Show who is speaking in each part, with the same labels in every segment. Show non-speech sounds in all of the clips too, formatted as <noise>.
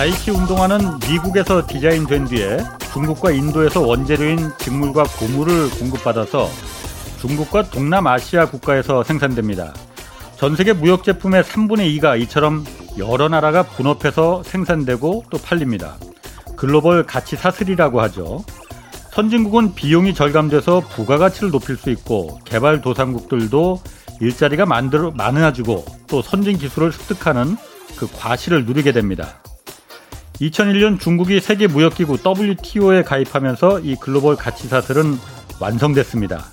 Speaker 1: 나이키 운동화는 미국에서 디자인된 뒤에 중국과 인도에서 원재료인 직물과 고무를 공급받아서 중국과 동남아시아 국가에서 생산됩니다. 전 세계 무역 제품의 3분의 2가 이처럼 여러 나라가 분업해서 생산되고 또 팔립니다. 글로벌 가치 사슬이라고 하죠. 선진국은 비용이 절감돼서 부가가치를 높일 수 있고 개발도상국들도 일자리가 만들어, 많아지고 또 선진 기술을 습득하는 그 과실을 누리게 됩니다. 2001년 중국이 세계 무역기구 WTO에 가입하면서 이 글로벌 가치사슬은 완성됐습니다.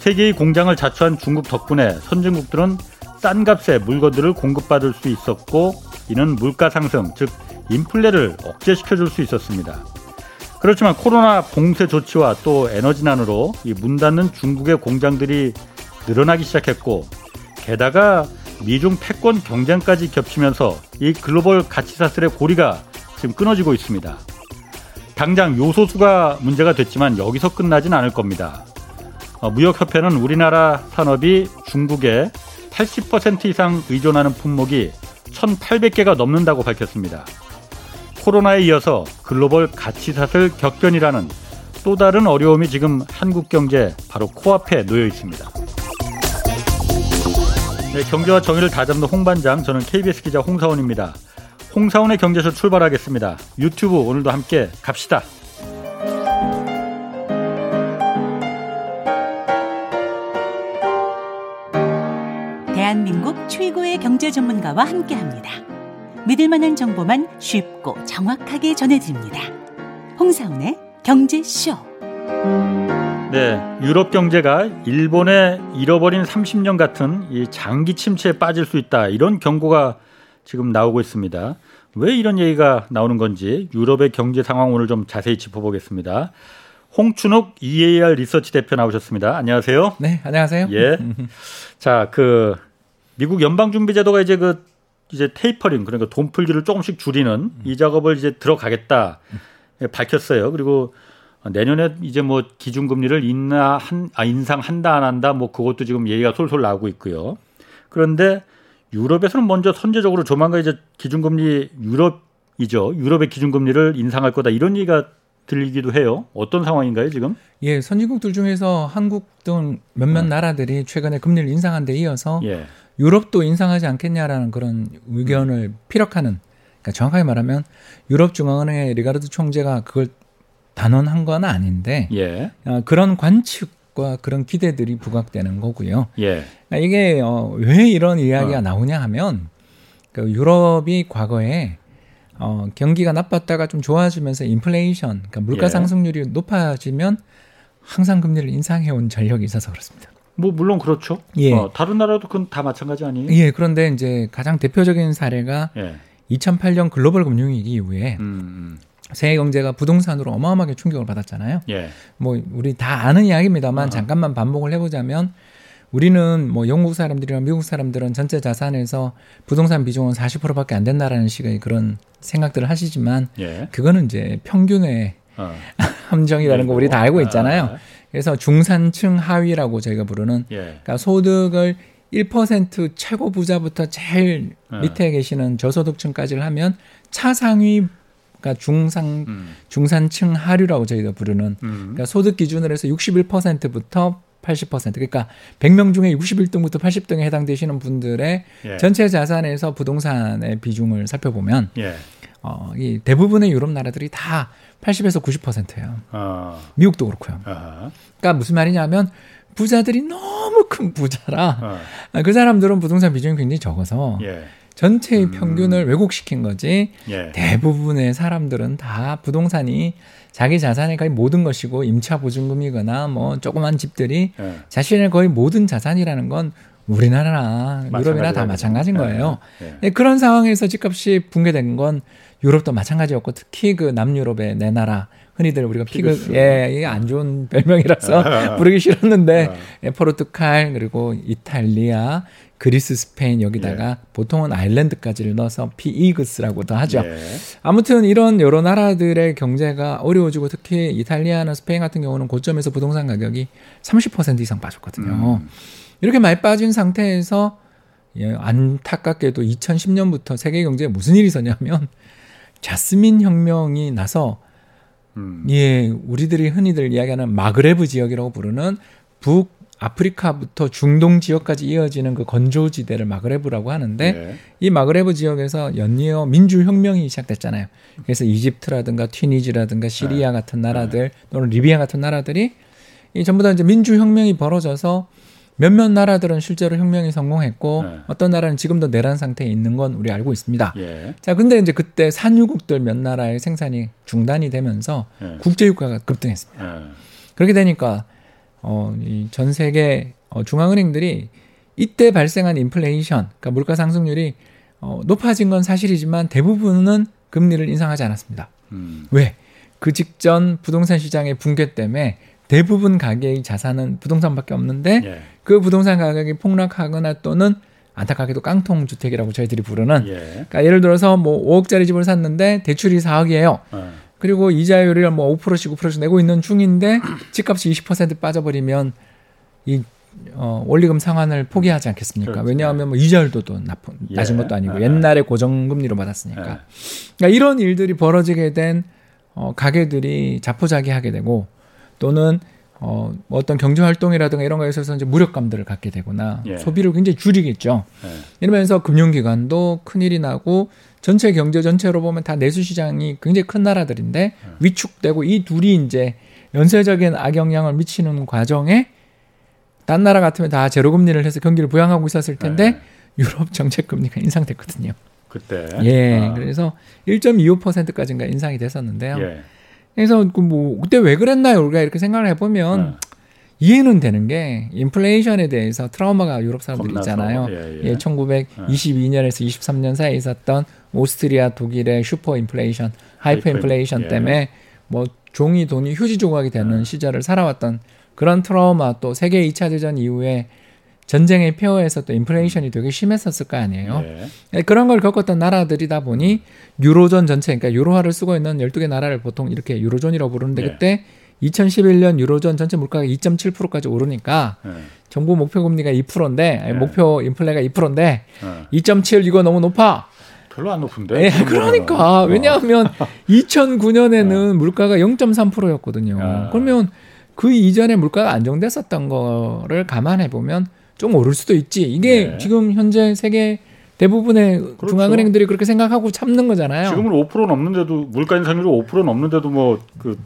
Speaker 1: 세계의 공장을 자처한 중국 덕분에 선진국들은 싼 값에 물건들을 공급받을 수 있었고 이는 물가 상승 즉 인플레를 억제시켜 줄 수 있었습니다. 그렇지만 코로나 봉쇄 조치와 또 에너지난으로 이문 닫는 중국의 공장들이 늘어나기 시작했고 게다가 미중 패권 경쟁까지 겹치면서 이 글로벌 가치사슬의 고리가 지금 끊어지고 있습니다. 당장 요소수가 문제가 됐지만 여기서 끝나진 않을 겁니다. 어, 무역협회는 우리나라 산업이 중국에 80% 이상 의존하는 품목이 1,800개가 넘는다고 밝혔습니다. 코로나에 이어서 글로벌 가치사슬 격변이라는 또 다른 어려움이 지금 한국 경제 바로 코앞에 놓여 있습니다. 네, 경제와 정의를 다잡는 홍반장, 저는 KBS 기자 홍사원입니다. 홍사원의 경제쇼 출발하겠습니다. 유튜브 오늘도 함께 갑시다.
Speaker 2: 대한민국 최고의 경제 전문가와 함께 합니다. 믿을 만한 정보만
Speaker 1: 쉽고 정확하게 전해드립니다. 홍사원의 경제쇼. 네, 유럽 경제가 일본의 잃어버린 30년 같은 이 장기 침체에 빠질 수 있다. 이런 경고가 지금 나오고 있습니다. 왜 이런 얘기가 나오는 건지 유럽의 경제 상황 오늘 좀 자세히 짚어보겠습니다. 홍춘욱 EAR 리서치 대표 나오셨습니다. 안녕하세요.
Speaker 3: 네, 안녕하세요.
Speaker 1: 예. <laughs> 자, 그 미국 연방준비제도가 이제 그 이제 테이퍼링 그러니까 돈 풀기를 조금씩 줄이는 음. 이 작업을 이제 들어가겠다 음. 밝혔어요. 그리고 내년에 이제 뭐 기준금리를 인하 한, 아, 인상한다 안 한다 뭐 그것도 지금 얘기가 솔솔 나오고 있고요. 그런데 유럽에서는 먼저 선제적으로 조만간 이제 기준금리 유럽이죠. 유럽의 기준금리를 인상할 거다 이런 얘기가 들리기도 해요. 어떤 상황인가요, 지금?
Speaker 3: 예, 선진국들 중에서 한국 등 몇몇 음. 나라들이 최근에 금리를 인상한 데 이어서 예. 유럽도 인상하지 않겠냐라는 그런 의견을 음. 피력하는 그러니까 정확하게 말하면 유럽 중앙은행의 리가르드 총재가 그걸 단언한 건 아닌데 예. 어, 그런 관측 생과 그런 기대들이 부각되는 거고요. 예. 그러니까 이게 어, 왜 이런 이야기가 어. 나오냐 하면 그 유럽이 과거에 어, 경기가 나빴다가 좀 좋아지면서 인플레이션, 그러니까 물가 예. 상승률이 예. 높아지면 항상 금리를 인상해온 전력이 있어서 그렇습니다.
Speaker 1: 뭐 물론 그렇죠. 예. 어, 다른 나라도 그건 다 마찬가지 아니에요?
Speaker 3: 예. 그런데 이제 가장 대표적인 사례가 예. 2008년 글로벌 금융위기 이후에 음, 음. 세계 경제가 부동산으로 어마어마하게 충격을 받았잖아요. 예. 뭐 우리 다 아는 이야기입니다만 어. 잠깐만 반복을 해보자면 우리는 뭐 영국 사람들이랑 미국 사람들은 전체 자산에서 부동산 비중은 40%밖에 안 된다라는 식의 그런 생각들을 하시지만 예. 그거는 이제 평균의 어. <laughs> 함정이라는 거 우리 다 알고 아. 있잖아요. 아. 그래서 중산층 하위라고 저희가 부르는 예. 그러니까 소득을 1% 최고 부자부터 제일 어. 밑에 계시는 저소득층까지를 하면 차상위 그러니까 중상 음. 중산층 하류라고 저희가 부르는 음. 그러니까 소득 기준으로 해서 61%부터 80% 그러니까 100명 중에 61등부터 80등에 해당되시는 분들의 예. 전체 자산에서 부동산의 비중을 살펴보면 예. 어, 이 대부분의 유럽 나라들이 다 80에서 90%예요. 어. 미국도 그렇고요. 어허. 그러니까 무슨 말이냐면 부자들이 너무 큰 부자라 어. 그 사람들은 부동산 비중이 굉장히 적어서 예. 전체의 음. 평균을 왜곡시킨 거지 예. 대부분의 사람들은 다 부동산이 자기 자산의 거의 모든 것이고 임차 보증금이거나 뭐 조그만 집들이 예. 자신의 거의 모든 자산이라는 건 우리나라나 유럽이나 다 마찬가지인 예. 거예요. 예. 예. 그런 상황에서 집값이 붕괴된 건 유럽도 마찬가지였고 특히 그 남유럽의 내 나라 흔히들 우리가 피그스. 피그 예, 예, 안 좋은 별명이라서 <laughs> 아. 부르기 싫었는데 아. 예, 포르투갈 그리고 이탈리아 그리스, 스페인 여기다가 예. 보통은 아일랜드까지를 넣어서 피이그스라고도 하죠. 예. 아무튼 이런 여러 나라들의 경제가 어려워지고 특히 이탈리아나 스페인 같은 경우는 고점에서 부동산 가격이 30% 이상 빠졌거든요. 음. 이렇게 많이 빠진 상태에서 예, 안타깝게도 2010년부터 세계 경제에 무슨 일이 있었냐면 자스민 혁명이 나서 음. 예, 우리들이 흔히들 이야기하는 마그레브 지역이라고 부르는 북 아프리카부터 중동 지역까지 이어지는 그 건조지대를 마그레브라고 하는데 네. 이 마그레브 지역에서 연이어 민주혁명이 시작됐잖아요. 그래서 이집트라든가 튀니지라든가 시리아 네. 같은 나라들 네. 또는 리비아 같은 나라들이 이 전부 다 이제 민주혁명이 벌어져서 몇몇 나라들은 실제로 혁명이 성공했고 네. 어떤 나라는 지금도 내란 상태에 있는 건 우리 알고 있습니다. 예. 자, 근데 이제 그때 산유국들 몇 나라의 생산이 중단이 되면서 예. 국제유가가 급등했습니다. 예. 그렇게 되니까 어, 이전 세계 어, 중앙은행들이 이때 발생한 인플레이션, 그러니까 물가 상승률이 어, 높아진 건 사실이지만 대부분은 금리를 인상하지 않았습니다. 음. 왜? 그 직전 부동산 시장의 붕괴 때문에 대부분 가계의 자산은 부동산밖에 없는데 예. 그 부동산 가격이 폭락하거나 또는 안타깝게도 깡통 주택이라고 저희들이 부르는 예. 그러니까 예를 들어서 뭐 5억짜리 집을 샀는데 대출이 4억이에요. 예. 그리고 이자율을 뭐 5%씩 9%씩 내고 있는 중인데 집값이 20% 빠져버리면 이 어, 원리금 상환을 포기하지 않겠습니까? 그렇지. 왜냐하면 뭐 이자율도 또 나쁜 예. 낮은 것도 아니고 예. 옛날에 고정금리로 받았으니까. 예. 그러니까 이런 일들이 벌어지게 된 어, 가게들이 자포자기하게 되고 또는 어, 뭐 어떤 경제 활동이라든가 이런 거에 있어서 이제 무력감들을 갖게 되거나 예. 소비를 굉장히 줄이겠죠. 예. 이러면서 금융기관도 큰일이 나고 전체 경제 전체로 보면 다 내수 시장이 굉장히 큰 나라들인데 예. 위축되고 이 둘이 이제 연쇄적인 악영향을 미치는 과정에 딴 나라 같으면 다 제로 금리를 해서 경기를 부양하고 있었을 텐데 예. 유럽 정책 금리가 인상됐거든요. 그때. 예. 아. 그래서 1.25%까지인가 인상이 됐었는데요. 예. 그래서 그 뭐 그때 왜 그랬나요? 우리가 이렇게 생각을 해보면 네. 이해는 되는 게 인플레이션에 대해서 트라우마가 유럽 사람들 있잖아요. 예, 예. 예 1922년에서 23년 사이에 있었던 오스트리아, 독일의 슈퍼 인플레이션, 하이퍼 인플레이션 예. 때문에 뭐 종이 돈이 휴지 조각이 되는 시절을 살아왔던 그런 트라우마 또 세계 2차 대전 이후에 전쟁의 폐허에서 또 인플레이션이 되게 심했었을 거 아니에요. 네. 예, 그런 걸 겪었던 나라들이다 보니 유로존 전체, 그러니까 유로화를 쓰고 있는 12개 나라를 보통 이렇게 유로존이라고 부르는데 네. 그때 2011년 유로존 전체 물가가 2.7%까지 오르니까 네. 정부 목표 금리가 2%인데 아 목표 인플레가 2%인데 2.7 이거 너무 높아.
Speaker 1: 별로 안 높은데.
Speaker 3: 예, 그러니까 <laughs> 왜냐하면 2009년에는 어. <laughs> 물가가 0.3%였거든요. 그러면 그 이전에 물가가 안정됐었던 거를 감안해 보면 좀 오를 수도 있지. 이게 네. 지금 현재 세계 대부분의 그렇죠. 중앙은행들이 그렇게 생각하고 참는 거잖아요.
Speaker 1: 지금은 5% 넘는데도 물가 인상률이 5% 넘는데도 뭐 그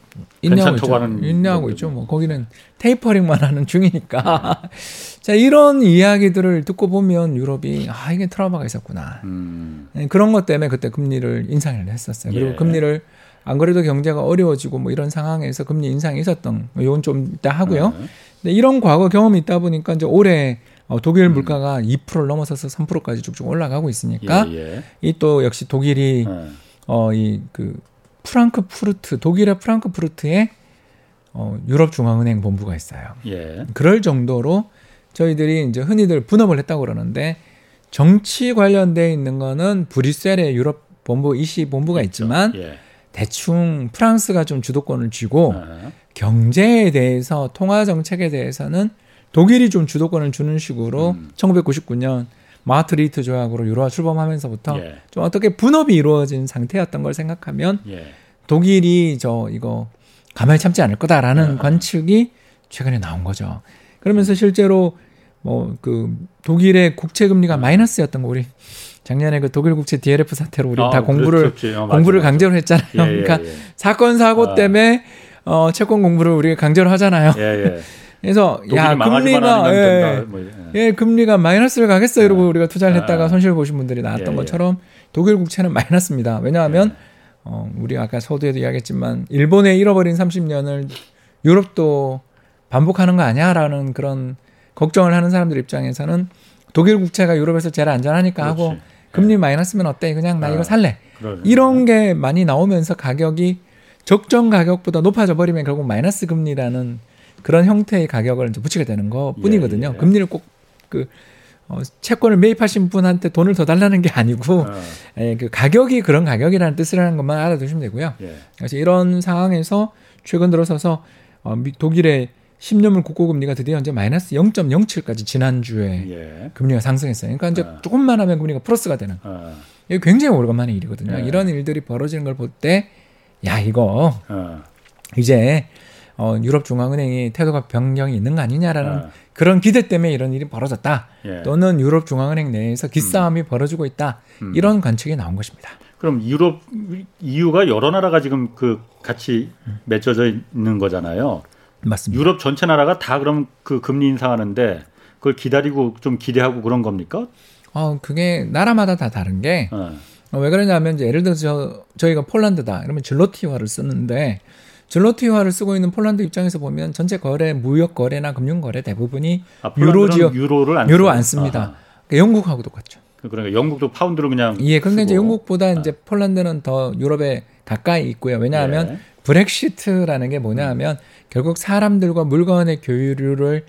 Speaker 1: 괜찮다고 하는
Speaker 3: 인내하고 있죠. 뭐 거기는 테이퍼링만 <laughs> 하는 중이니까. 음. <laughs> 자 이런 이야기들을 듣고 보면 유럽이 아 이게 트라우마가 있었구나. 음. 네, 그런 것 때문에 그때 금리를 인상을 했었어요. 그리고 예. 금리를 안 그래도 경제가 어려워지고 뭐 이런 상황에서 금리 인상이 있었던 뭐 요건 좀 이따 하고요. 음. 근데 네, 이런 과거 경험이 있다 보니까 이제 올해 어, 독일 음. 물가가 음. 2%를 넘어서서 3%까지 쭉쭉 올라가고 있으니까 예, 예. 이또 역시 독일이 예. 네. 어이 그 프랑크푸르트 독일의 프랑크푸르트에 어, 유럽 중앙은행 본부가 있어요. 예. 그럴 정도로 저희들이 이제 흔히들 분업을 했다고 그러는데 정치 관련돼 있는 거는 브뤼셀의 유럽 본부 이시 본부가 있지만 예. 대충 프랑스가 좀 주도권을 쥐고 아. 경제에 대해서 통화 정책에 대해서는 독일이 좀 주도권을 주는 식으로 음. 1999년 마트리트 조약으로 유로화 출범하면서부터 예. 좀 어떻게 분업이 이루어진 상태였던 걸 생각하면 예. 독일이 저 이거 가만히 참지 않을 거다라는 예. 관측이 최근에 나온 거죠. 그러면서 음. 실제로 뭐 그 독일의 국채 금리가 음. 마이너스였던 거 우리 작년에 그 독일 국채 DLF 사태로 우리 아, 다 공부를 그렇지. 그렇죠. 예, 공부를 맞아, 맞아. 강제로 했잖아요. 예, 예, 그러니까 사건 사고 아. 때문에 어, 채권 공부를 우리가 강제로 하잖아요. 예, 예. <laughs> 그래서 야 금리가 예, 뭐, 예. 예, 금리가 마이너스를 가겠어 이러고 예. 우리가 투자를 아. 했다가 손실 을 보신 분들이 나왔던 예, 것처럼 독일 국채는 마이너스입니다. 왜냐하면 어, 우리 아까 서두에도 이야기했지만 일본에 잃어버린 30년을 유럽도 반복하는 거 아니야라는 그런 걱정을 하는 사람들 입장에서는 독일 국채가 유럽에서 제일 안전하니까 그렇지. 하고 금리 마이너스면 어때? 그냥 나 아, 이거 살래. 그러네. 이런 게 많이 나오면서 가격이 적정 가격보다 높아져 버리면 결국 마이너스 금리라는 그런 형태의 가격을 이제 붙이게 되는 거 예, 뿐이거든요. 예, 예. 금리를 꼭그 어, 채권을 매입하신 분한테 돈을 더 달라는 게 아니고 아. 예, 그 가격이 그런 가격이라는 뜻이라는 것만 알아두시면 되고요. 예. 그래서 이런 상황에서 최근 들어서서 어, 미, 독일의 10년물 국고금리가 드디어 이제 마이너스 0.07까지 지난주에 예. 금리가 상승했어요. 그러니까 이제 아. 조금만 하면 금리가 플러스가 되는. 아. 이게 굉장히 오래간만의 일이거든요. 예. 이런 일들이 벌어지는 걸볼때 야 이거 어. 이제 어, 유럽 중앙은행이 태도가 변경이 있는 거 아니냐라는 어. 그런 기대 때문에 이런 일이 벌어졌다. 예. 또는 유럽 중앙은행 내에서 기싸움이 음. 벌어지고 있다. 음. 이런 관측이 나온 것입니다.
Speaker 1: 그럼 유럽 이유가 여러 나라가 지금 그 같이 맺혀져 있는 거잖아요. 맞습니다. 유럽 전체 나라가 다 그럼 그 금리 인상하는데 그걸 기다리고 좀 기대하고 그런 겁니까?
Speaker 3: 어, 그게 나라마다 다 다른 게 어. 어, 왜 그러냐면 이제 예를 들어서 저희가 폴란드다 이러면 질로티화를 쓰는데 질로티화를 쓰고 있는 폴란드 입장에서 보면 전체 거래 무역 거래나 금융 거래 대부분이 아, 유로 지역 유로를 안 유로 안 씁니다. 그러니까 영국하고 똑같죠.
Speaker 1: 그러니까 영국도 파운드로 그냥
Speaker 3: 예, 근데 그러니까 이제 영국보다 아. 이제 폴란드는 더 유럽에 가까이 있고요. 왜냐하면 예. 브렉시트라는 게 뭐냐하면 음. 결국 사람들과 물건의 교류를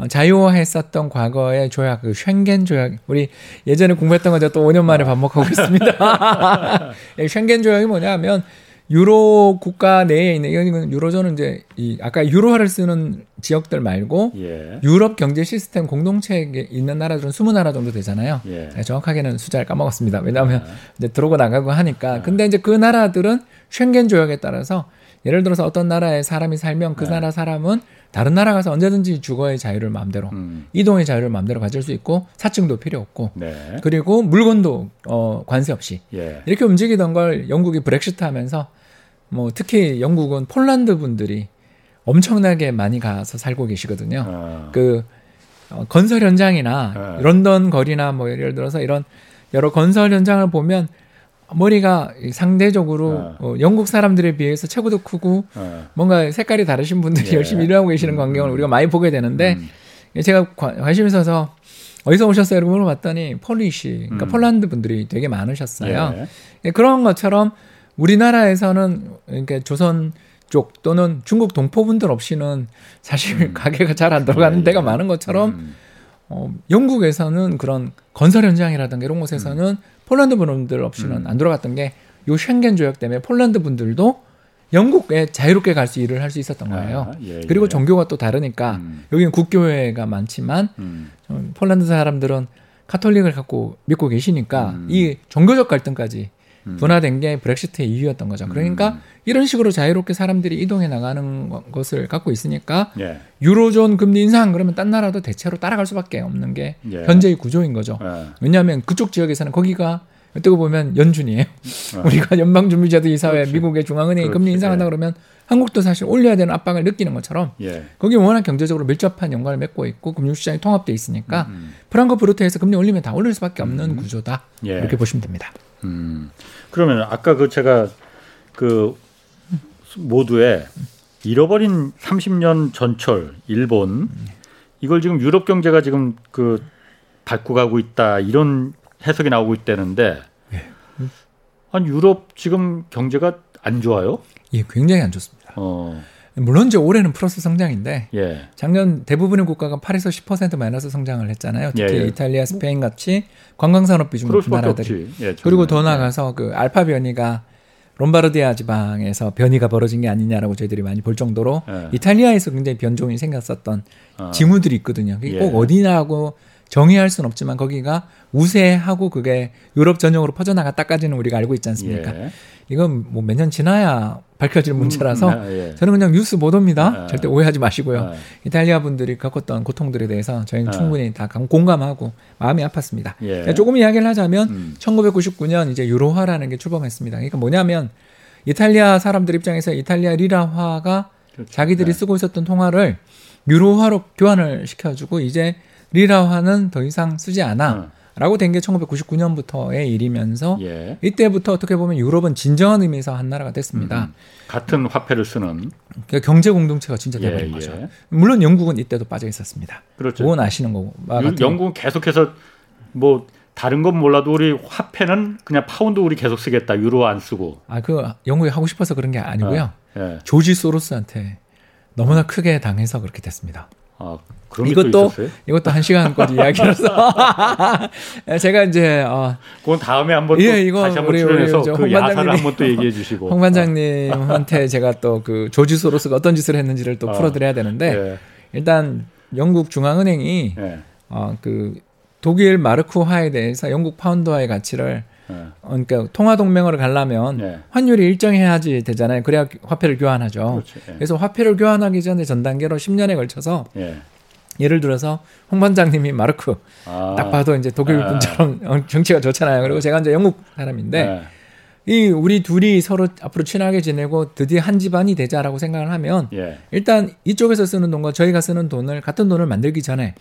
Speaker 3: 어, 자유화했었던 과거의 조약, 그 쉔겐 조약, 우리 예전에 공부했던 거죠. 또 5년 만에 반복하고 있습니다. <laughs> 예, 쉔겐 조약이 뭐냐면 유로 국가 내에 있는 이건 유로존은 이제 이 아까 유로화를 쓰는 지역들 말고 예. 유럽 경제 시스템 공동체에 있는 나라들은 20나라 정도 되잖아요. 예. 예. 정확하게는 숫자를 까먹었습니다. 왜냐하면 아. 이제 들어오고 나가고 하니까. 아. 근데 이제 그 나라들은 쉔겐 조약에 따라서 예를 들어서 어떤 나라에 사람이 살면 그 네. 나라 사람은 다른 나라 가서 언제든지 주거의 자유를 마음대로 음. 이동의 자유를 마음대로 가질 수 있고 사증도 필요 없고 네. 그리고 물건도 어 관세 없이 예. 이렇게 움직이던 걸 영국이 브렉시트 하면서 뭐 특히 영국은 폴란드 분들이 엄청나게 많이 가서 살고 계시거든요. 아. 그 어, 건설 현장이나 아. 런던 거리나 뭐 예를 들어서 이런 여러 건설 현장을 보면 머리가 상대적으로 네. 어, 영국 사람들에 비해서 체구도 크고 네. 뭔가 색깔이 다르신 분들이 네. 열심히 일하고 계시는 음. 광경을 우리가 많이 보게 되는데 음. 제가 관심 있어서 어디서 오셨어요? 이러고 물어봤더니 폴리시, 그러니까 음. 폴란드 분들이 되게 많으셨어요. 예. 그런 것처럼 우리나라에서는 이렇게 조선 쪽 또는 중국 동포분들 없이는 사실 음. <laughs> 가게가 잘 안 들어가는 예. 데가 많은 것처럼 음. 어, 영국에서는 그런 건설 현장이라든가 이런 곳에서는 음. 폴란드 분들 없이는 음. 안 돌아갔던 게요 쉔겐 조약 때문에 폴란드 분들도 영국에 자유롭게 갈 수 일을 할 수 있었던 아, 거예요. 아, 예, 그리고 예. 종교가 또 다르니까 음. 여기는 국교회가 많지만 음. 폴란드 사람들은 카톨릭을 갖고 믿고 계시니까 음. 이 종교적 갈등까지 음. 분화된 게 브렉시트의 이유였던 거죠. 그러니까 음. 이런 식으로 자유롭게 사람들이 이동해 나가는 것을 갖고 있으니까 예. 유로존 금리 인상 그러면 딴 나라도 대체로 따라갈 수밖에 없는 게 예. 현재의 구조인 거죠. 예. 왜냐하면 그쪽 지역에서는 거기가 어떻게 보면 연준이에요. 예. 우리가 연방준비제도 이사회 그렇지. 미국의 중앙은행이 그렇지. 금리 인상한다 예. 그러면 한국도 사실 올려야 되는 압박을 느끼는 것처럼 예. 거기 워낙 경제적으로 밀접한 연관을 맺고 있고 금융시장이 통합돼 있으니까 음. 음. 프랑크 푸르트에서 금리 올리면 다 올릴 수밖에 없는 음. 구조다 이렇게 보시면 됩니다. 음.
Speaker 1: 그러면 아까 그 제가 그모두에 잃어버린 30년 전철 일본 이걸 지금 유럽 경제가 지금 그 밟고 가고 있다 이런 해석이 나오고 있다는데 아니 예. 유럽 지금 경제가 안 좋아요?
Speaker 3: 예, 굉장히 안 좋습니다. 어. 물론 이제 올해는 플러스 성장인데 예. 작년 대부분의 국가가 8에서 10% 마이너스 성장을 했잖아요. 예, 특히 예, 예. 이탈리아, 스페인 같이 관광 산업 비중 높은 나라들이 그리고 더 예. 나가서 아그 알파 변이가 롬바르디아 지방에서 변이가 벌어진 게 아니냐라고 저희들이 많이 볼 정도로 예. 이탈리아에서 굉장히 변종이 생겼었던 아. 징후들이 있거든요. 그게 꼭어디냐고 정의할 수는 없지만 거기가 우세하고 그게 유럽 전역으로 퍼져나갔다까지는 우리가 알고 있지 않습니까? 예. 이건 뭐 몇 년 지나야 밝혀질 음, 문제라서 음, 아, 예. 저는 그냥 뉴스 보도입니다. 아, 절대 오해하지 마시고요. 아, 이탈리아 분들이 겪었던 고통들에 대해서 저희는 아. 충분히 다 공감하고 마음이 아팠습니다. 예. 그러니까 조금 이야기를 하자면 음. 1999년 이제 유로화라는 게 출범했습니다. 그러니까 뭐냐면 이탈리아 사람들 입장에서 이탈리아 리라화가 그렇죠. 자기들이 네. 쓰고 있었던 통화를 유로화로 교환을 시켜주고 이제 리라화는 더 이상 쓰지 않아. 음. 라고 된 게 1999년부터의 일이면서 예. 이때부터 어떻게 보면 유럽은 진정한 의미에서 한 나라가 됐습니다. 음.
Speaker 1: 같은 화폐를 쓰는
Speaker 3: 그러니까 경제 공동체가 진짜 되버린 예, 예, 거죠. 물론 영국은 이때도 빠져 있었습니다. 그렇죠. 그건 아시는 거고. 유,
Speaker 1: 영국은 계속해서 뭐 다른 건 몰라도 우리 화폐는 그냥 파운드 우리 계속 쓰겠다. 유로 안 쓰고.
Speaker 3: 아그 영국이 하고 싶어서 그런 게 아니고요. 어, 조지 소로스한테 너무나 크게 당해서 그렇게 됐습니다. 아, 이것도 이것도 한 시간까지 이야기라서 <laughs> 예, 제가 이제 어,
Speaker 1: 그건 다음에 한번 예, 이거 다시 한번 출연해서 우리, 그 야사를 한번 또 얘기해 주시고
Speaker 3: <laughs> 홍 반장님한테 제가 또 그 조지 소로스가 어떤 짓을 했는지를 또 어. 풀어드려야 되는데 예. 일단 영국 중앙은행이 예. 어, 그 독일 마르크화에 대해서 영국 파운드화의 가치를 예. 어, 그러니까 통화 동맹으로 가려면 네. 환율이 일정해야지 되잖아요. 그래야 화폐를 교환하죠. 그렇죠. 네. 그래서 화폐를 교환하기 전에 전 단계로 10년에 걸쳐서 네. 예를 들어서 홍 반장님이 마르크 아. 딱 봐도 이제 독일 네. 분처럼 <laughs> 어, 정치가 좋잖아요. 그리고 제가 이제 영국 사람인데 네. 이 우리 둘이 서로 앞으로 친하게 지내고 드디어 한 집안이 되자라고 생각을 하면 예. 일단 이쪽에서 쓰는 돈과 저희가 쓰는 돈을 같은 돈을 만들기 전에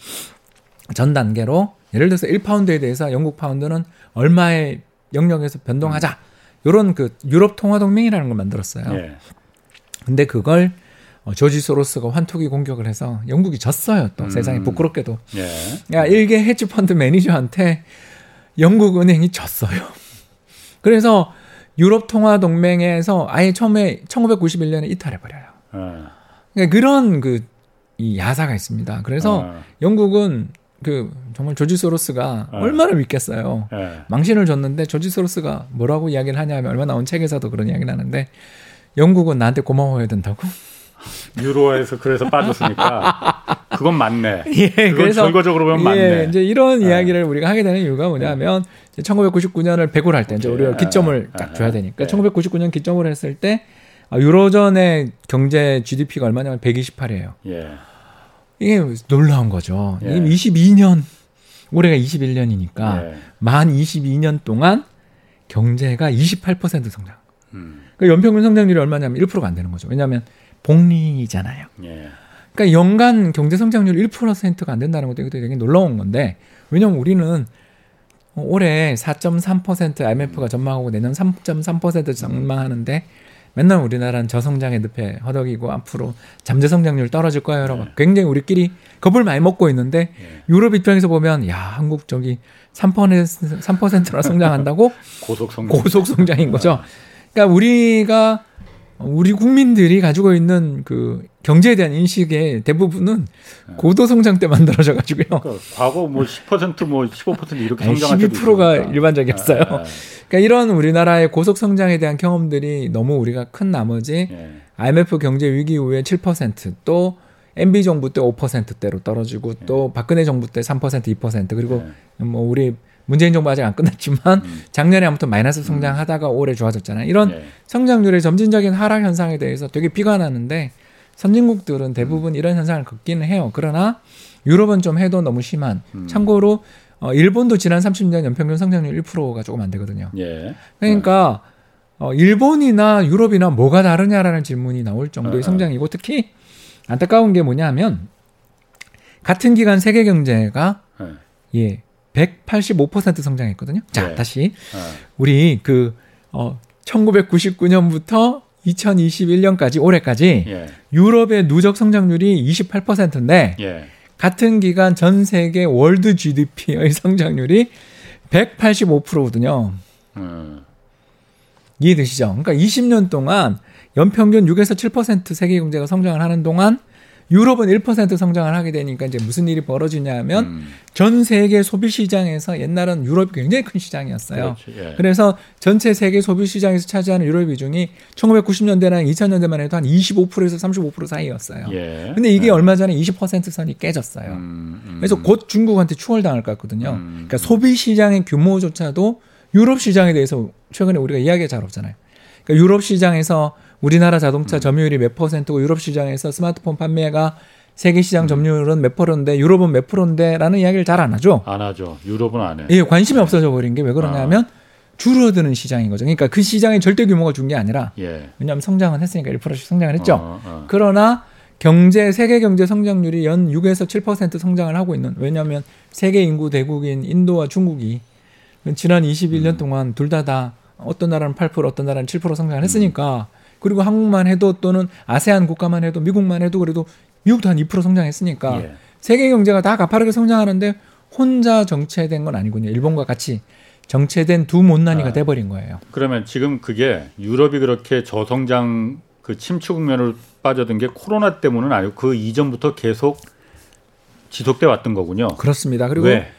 Speaker 3: 전 단계로 예를 들어서 1파운드에 대해서 영국 파운드는 얼마의 영역에서 변동하자. 음. 요런 그 유럽 통화 동맹이라는 걸 만들었어요. 예. 근데 그걸 어, 조지 소로스가 환투기 공격을 해서 영국이 졌어요. 또 음. 세상에 부끄럽게도. 예. 야, 그러니까 일개 헤지펀드 매니저한테 영국 은행이 졌어요. <laughs> 그래서 유럽 통화 동맹에서 아예 처음에 1991년에 이탈해 버려요. 예. 그러니까 그런 그 이 야사가 있습니다. 그래서 예. 영국은 그 정말 조지 소로스가 네. 얼마나 믿겠어요. 네. 망신을 줬는데 조지 소로스가 뭐라고 이야기를 하냐면 얼마 나온 책에서도 그런 이야기를 하는데 영국은 나한테 고마워야 된다고.
Speaker 1: 유로에서 그래서 빠졌으니까 그건 맞네. <laughs> 예, 그래서 결과적으로 보면 맞네. 예,
Speaker 3: 이제 이런 네. 이야기를 우리가 하게 되는 이유가 뭐냐면 예. 1999년을 백로할때 이제 우리가 예. 기점을 딱 예. 줘야 되니까 1999년 예. 기점을 했을 때 아, 유로존의 경제 GDP가 얼마냐면 128이에요. 이게 놀라운 거죠. 이게 22년 올해가 21년이니까 만 22년 동안 경제가 28% 성장. 음. 그러니까 연평균 성장률이 얼마냐면 1%가 안 되는 거죠. 왜냐하면 복리잖아요. 예. 그러니까 연간 경제 성장률 1%가 안 된다는 것도 되게 놀라운 건데 왜냐면 우리는 올해 4.3% IMF가 음. 전망하고 내년 3.3% 전망하는데 맨날 우리나라는 저성장의 늪에 허덕이고 앞으로 잠재 성장률 떨어질 거예요. 여러 네. 굉장히 우리끼리 겁을 많이 먹고 있는데 예. 유럽 입장에서 보면 야 한국 저기 3%나 성장한다고 <laughs> 고속 성장 고속
Speaker 1: 성장인
Speaker 3: 거죠. 아. 그러니까 우리가 우리 국민들이 가지고 있는 그 경제에 대한 인식의 대부분은 네. 고도 성장 때 만들어져 가지고요. 그러니까
Speaker 1: 과거 뭐 10%뭐 15% 이렇게 성장한 12%가
Speaker 3: 일반적이었어요. 네. 그러니까 이런 우리나라의 고속 성장에 대한 경험들이 너무 우리가 큰 나머지 예. 네. IMF 경제 위기 이후에 7%또 MB 정부 때 5%대로 떨어지고 또 박근혜 정부 때 3% 2% 그리고 뭐 우리 문재인 정부 아직 안 끝났지만 음. 작년에 아무튼 마이너스 성장하다가 음. 올해 좋아졌잖아요. 이런 네. 성장률의 점진적인 하락 현상에 대해서 되게 비관하는데 선진국들은 대부분 음. 이런 현상을 겪기는 해요. 그러나 유럽은 좀 해도 너무 심한. 음. 참고로 어, 일본도 지난 30년 연평균 성장률 1%가 조금 안 되거든요. 예. 그러니까 어, 일본이나 유럽이나 뭐가 다르냐라는 질문이 나올 정도의 아, 성장이고 특히 안타까운 게 뭐냐면 같은 기간 세계 경제가 예, 예185% 성장했거든요. 자, 네. 다시. 네. 우리 그, 어, 1999년부터 2021년까지 올해까지 예. 유럽의 누적 성장률이 28%인데 예. 같은 기간 전 세계 월드 GDP의 성장률이 185%거든요. 음. 이해되시죠? 그러니까 20년 동안 연평균 6에서 7% 세계 경제가 성장을 하는 동안 유럽은 1% 성장을 하게 되니까 이제 무슨 일이 벌어지냐면 음. 전 세계 소비 시장에서 옛날은 유럽이 굉장히 큰 시장이었어요. 예. 그래서 전체 세계 소비 시장에서 차지하는 유럽 비중이 1990년대나 2000년대만 해도 한 25%에서 35% 사이였어요. 예. 근데 이게 예. 얼마 전에 20% 선이 깨졌어요. 음, 음. 그래서 곧 중국한테 추월당할 것 같거든요. 음, 그러니까 음. 소비 시장의 규모조차도 유럽 시장에 대해서 최근에 우리가 이야기가 잘 없잖아요. 그러니까 유럽 시장에서 우리나라 자동차 음. 점유율이 몇 퍼센트고 유럽 시장에서 스마트폰 판매가 세계 시장 음. 점유율은 몇 프로인데 유럽은 몇 프로인데라는 이야기를 잘 안 하죠.
Speaker 1: 안 하죠. 유럽은 안 해.
Speaker 3: 예, 관심이 네. 없어져 버린 게 왜 그러냐면 아. 줄어드는 시장인 거죠. 그러니까 그 시장의 절대 규모가 준 게 아니라 예. 왜냐하면 성장은 했으니까 1%씩 성장을 했죠. 어, 어, 어. 그러나 경제 세계 경제 성장률이 연 6에서 7% 성장을 하고 있는 왜냐하면 세계 인구 대국인 인도와 중국이 지난 21년 음. 동안 둘 다다 다 어떤 나라는 8% 어떤 나라는 7% 성장을 했으니까 음. 그리고 한국만 해도 또는 아세안 국가만 해도 미국만 해도 그래도 미국도 한 2% 성장했으니까 예. 세계 경제가 다 가파르게 성장하는데 혼자 정체된 건 아니군요. 일본과 같이 정체된 두 못난이가 아, 돼버린 거예요.
Speaker 1: 그러면 지금 그게 유럽이 그렇게 저성장 그 침체 국면을 빠져든 게 코로나 때문은 아니고 그 이전부터 계속 지속돼 왔던 거군요.
Speaker 3: 그렇습니다. 그리고 왜?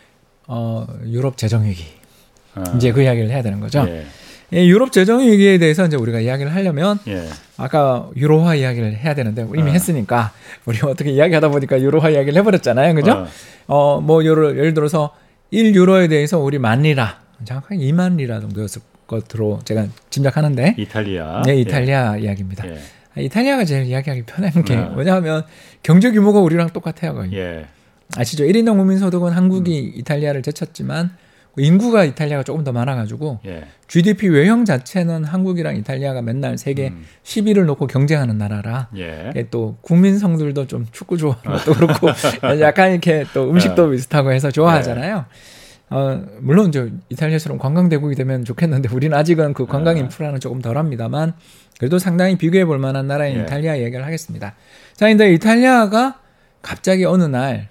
Speaker 3: 어, 유럽 재정 위기 아, 이제 그 이야기를 해야 되는 거죠. 예. 예, 유럽 재정 위기에 대해서 이제 우리가 이야기를 하려면 예. 아까 유로화 이야기를 해야 되는데 이미 어. 했으니까 우리 어떻게 이야기하다 보니까 유로화 이야기를 해버렸잖아요, 그죠? 어뭐 아. 어, 를 뭐 예를 들어서 1 유로에 대해서 우리 만리라 정확하게 2만 리라 정도였을 것으로 제가 짐작하는데
Speaker 1: 이탈리아
Speaker 3: 네 예. 이탈리아 예. 이야기입니다. 예. 아, 이탈리아가 제일 이야기하기 편한 게 어. 왜냐하면 경제 규모가 우리랑 똑같아요 거의. 예. 아시죠? 1인당 국민 소득은 한국이 음. 이탈리아를 제쳤지만 인구가 이탈리아가 조금 더 많아가지고 예. GDP 외형 자체는 한국이랑 이탈리아가 맨날 세계 음. 10위를 놓고 경쟁하는 나라라 예. 예 또 국민성들도 좀 축구 좋아하는 것도 그렇고 <laughs> 약간 이렇게 또 음식도 예. 비슷하고 해서 좋아하잖아요. 예. 어, 물론 저 이탈리아처럼 관광대국이 되면 좋겠는데 우리는 아직은 그 관광 예. 인프라는 조금 덜합니다만 그래도 상당히 비교해 볼 만한 나라인 이탈리아 얘기를 하겠습니다. 자, 근데 이탈리아가 갑자기 어느 날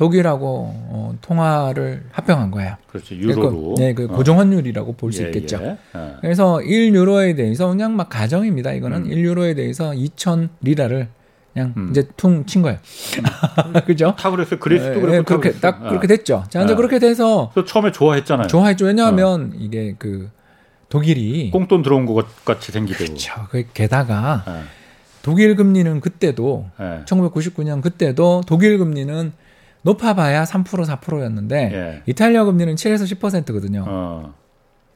Speaker 3: 독일하고 어, 통화를 합병한 거예요.
Speaker 1: 그렇죠. 유로로.
Speaker 3: 그, 네, 그 고정환율이라고 볼수 예, 있겠죠. 예. 예. 그래서 1유로에 대해서 그냥 막 가정입니다. 이거는 음. 1유로에 대해서 2천 리라를 그냥 음. 이제 퉁 친 거예요. 음. <laughs> 그죠?
Speaker 1: 타그레스 그리스도 그
Speaker 3: 그렇게 그랬어. 딱 예. 그렇게 됐죠. 자, 이제 예. 그렇게 돼서
Speaker 1: 처음에 좋아했잖아요.
Speaker 3: 좋아했죠. 왜냐하면 이게 그 독일이
Speaker 1: 꽁돈 들어온 것 같이 생기고
Speaker 3: 그렇죠. 그 게다가 독일 금리는 그때도 1999년 그때도 독일 금리는 높아봐야 3% 4%였는데 예. 이탈리아 금리는 7에서 10%거든요. 어.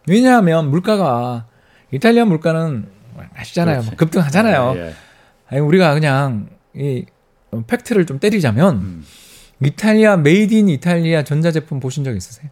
Speaker 3: 왜냐하면 물가가 이탈리아 물가는 아시잖아요. 그 급등하잖아요. 예, 예. 아니, 우리가 그냥 이 팩트를 좀 때리자면 음. 이탈리아 메이드 인 이탈리아 전자제품 보신 적 있으세요?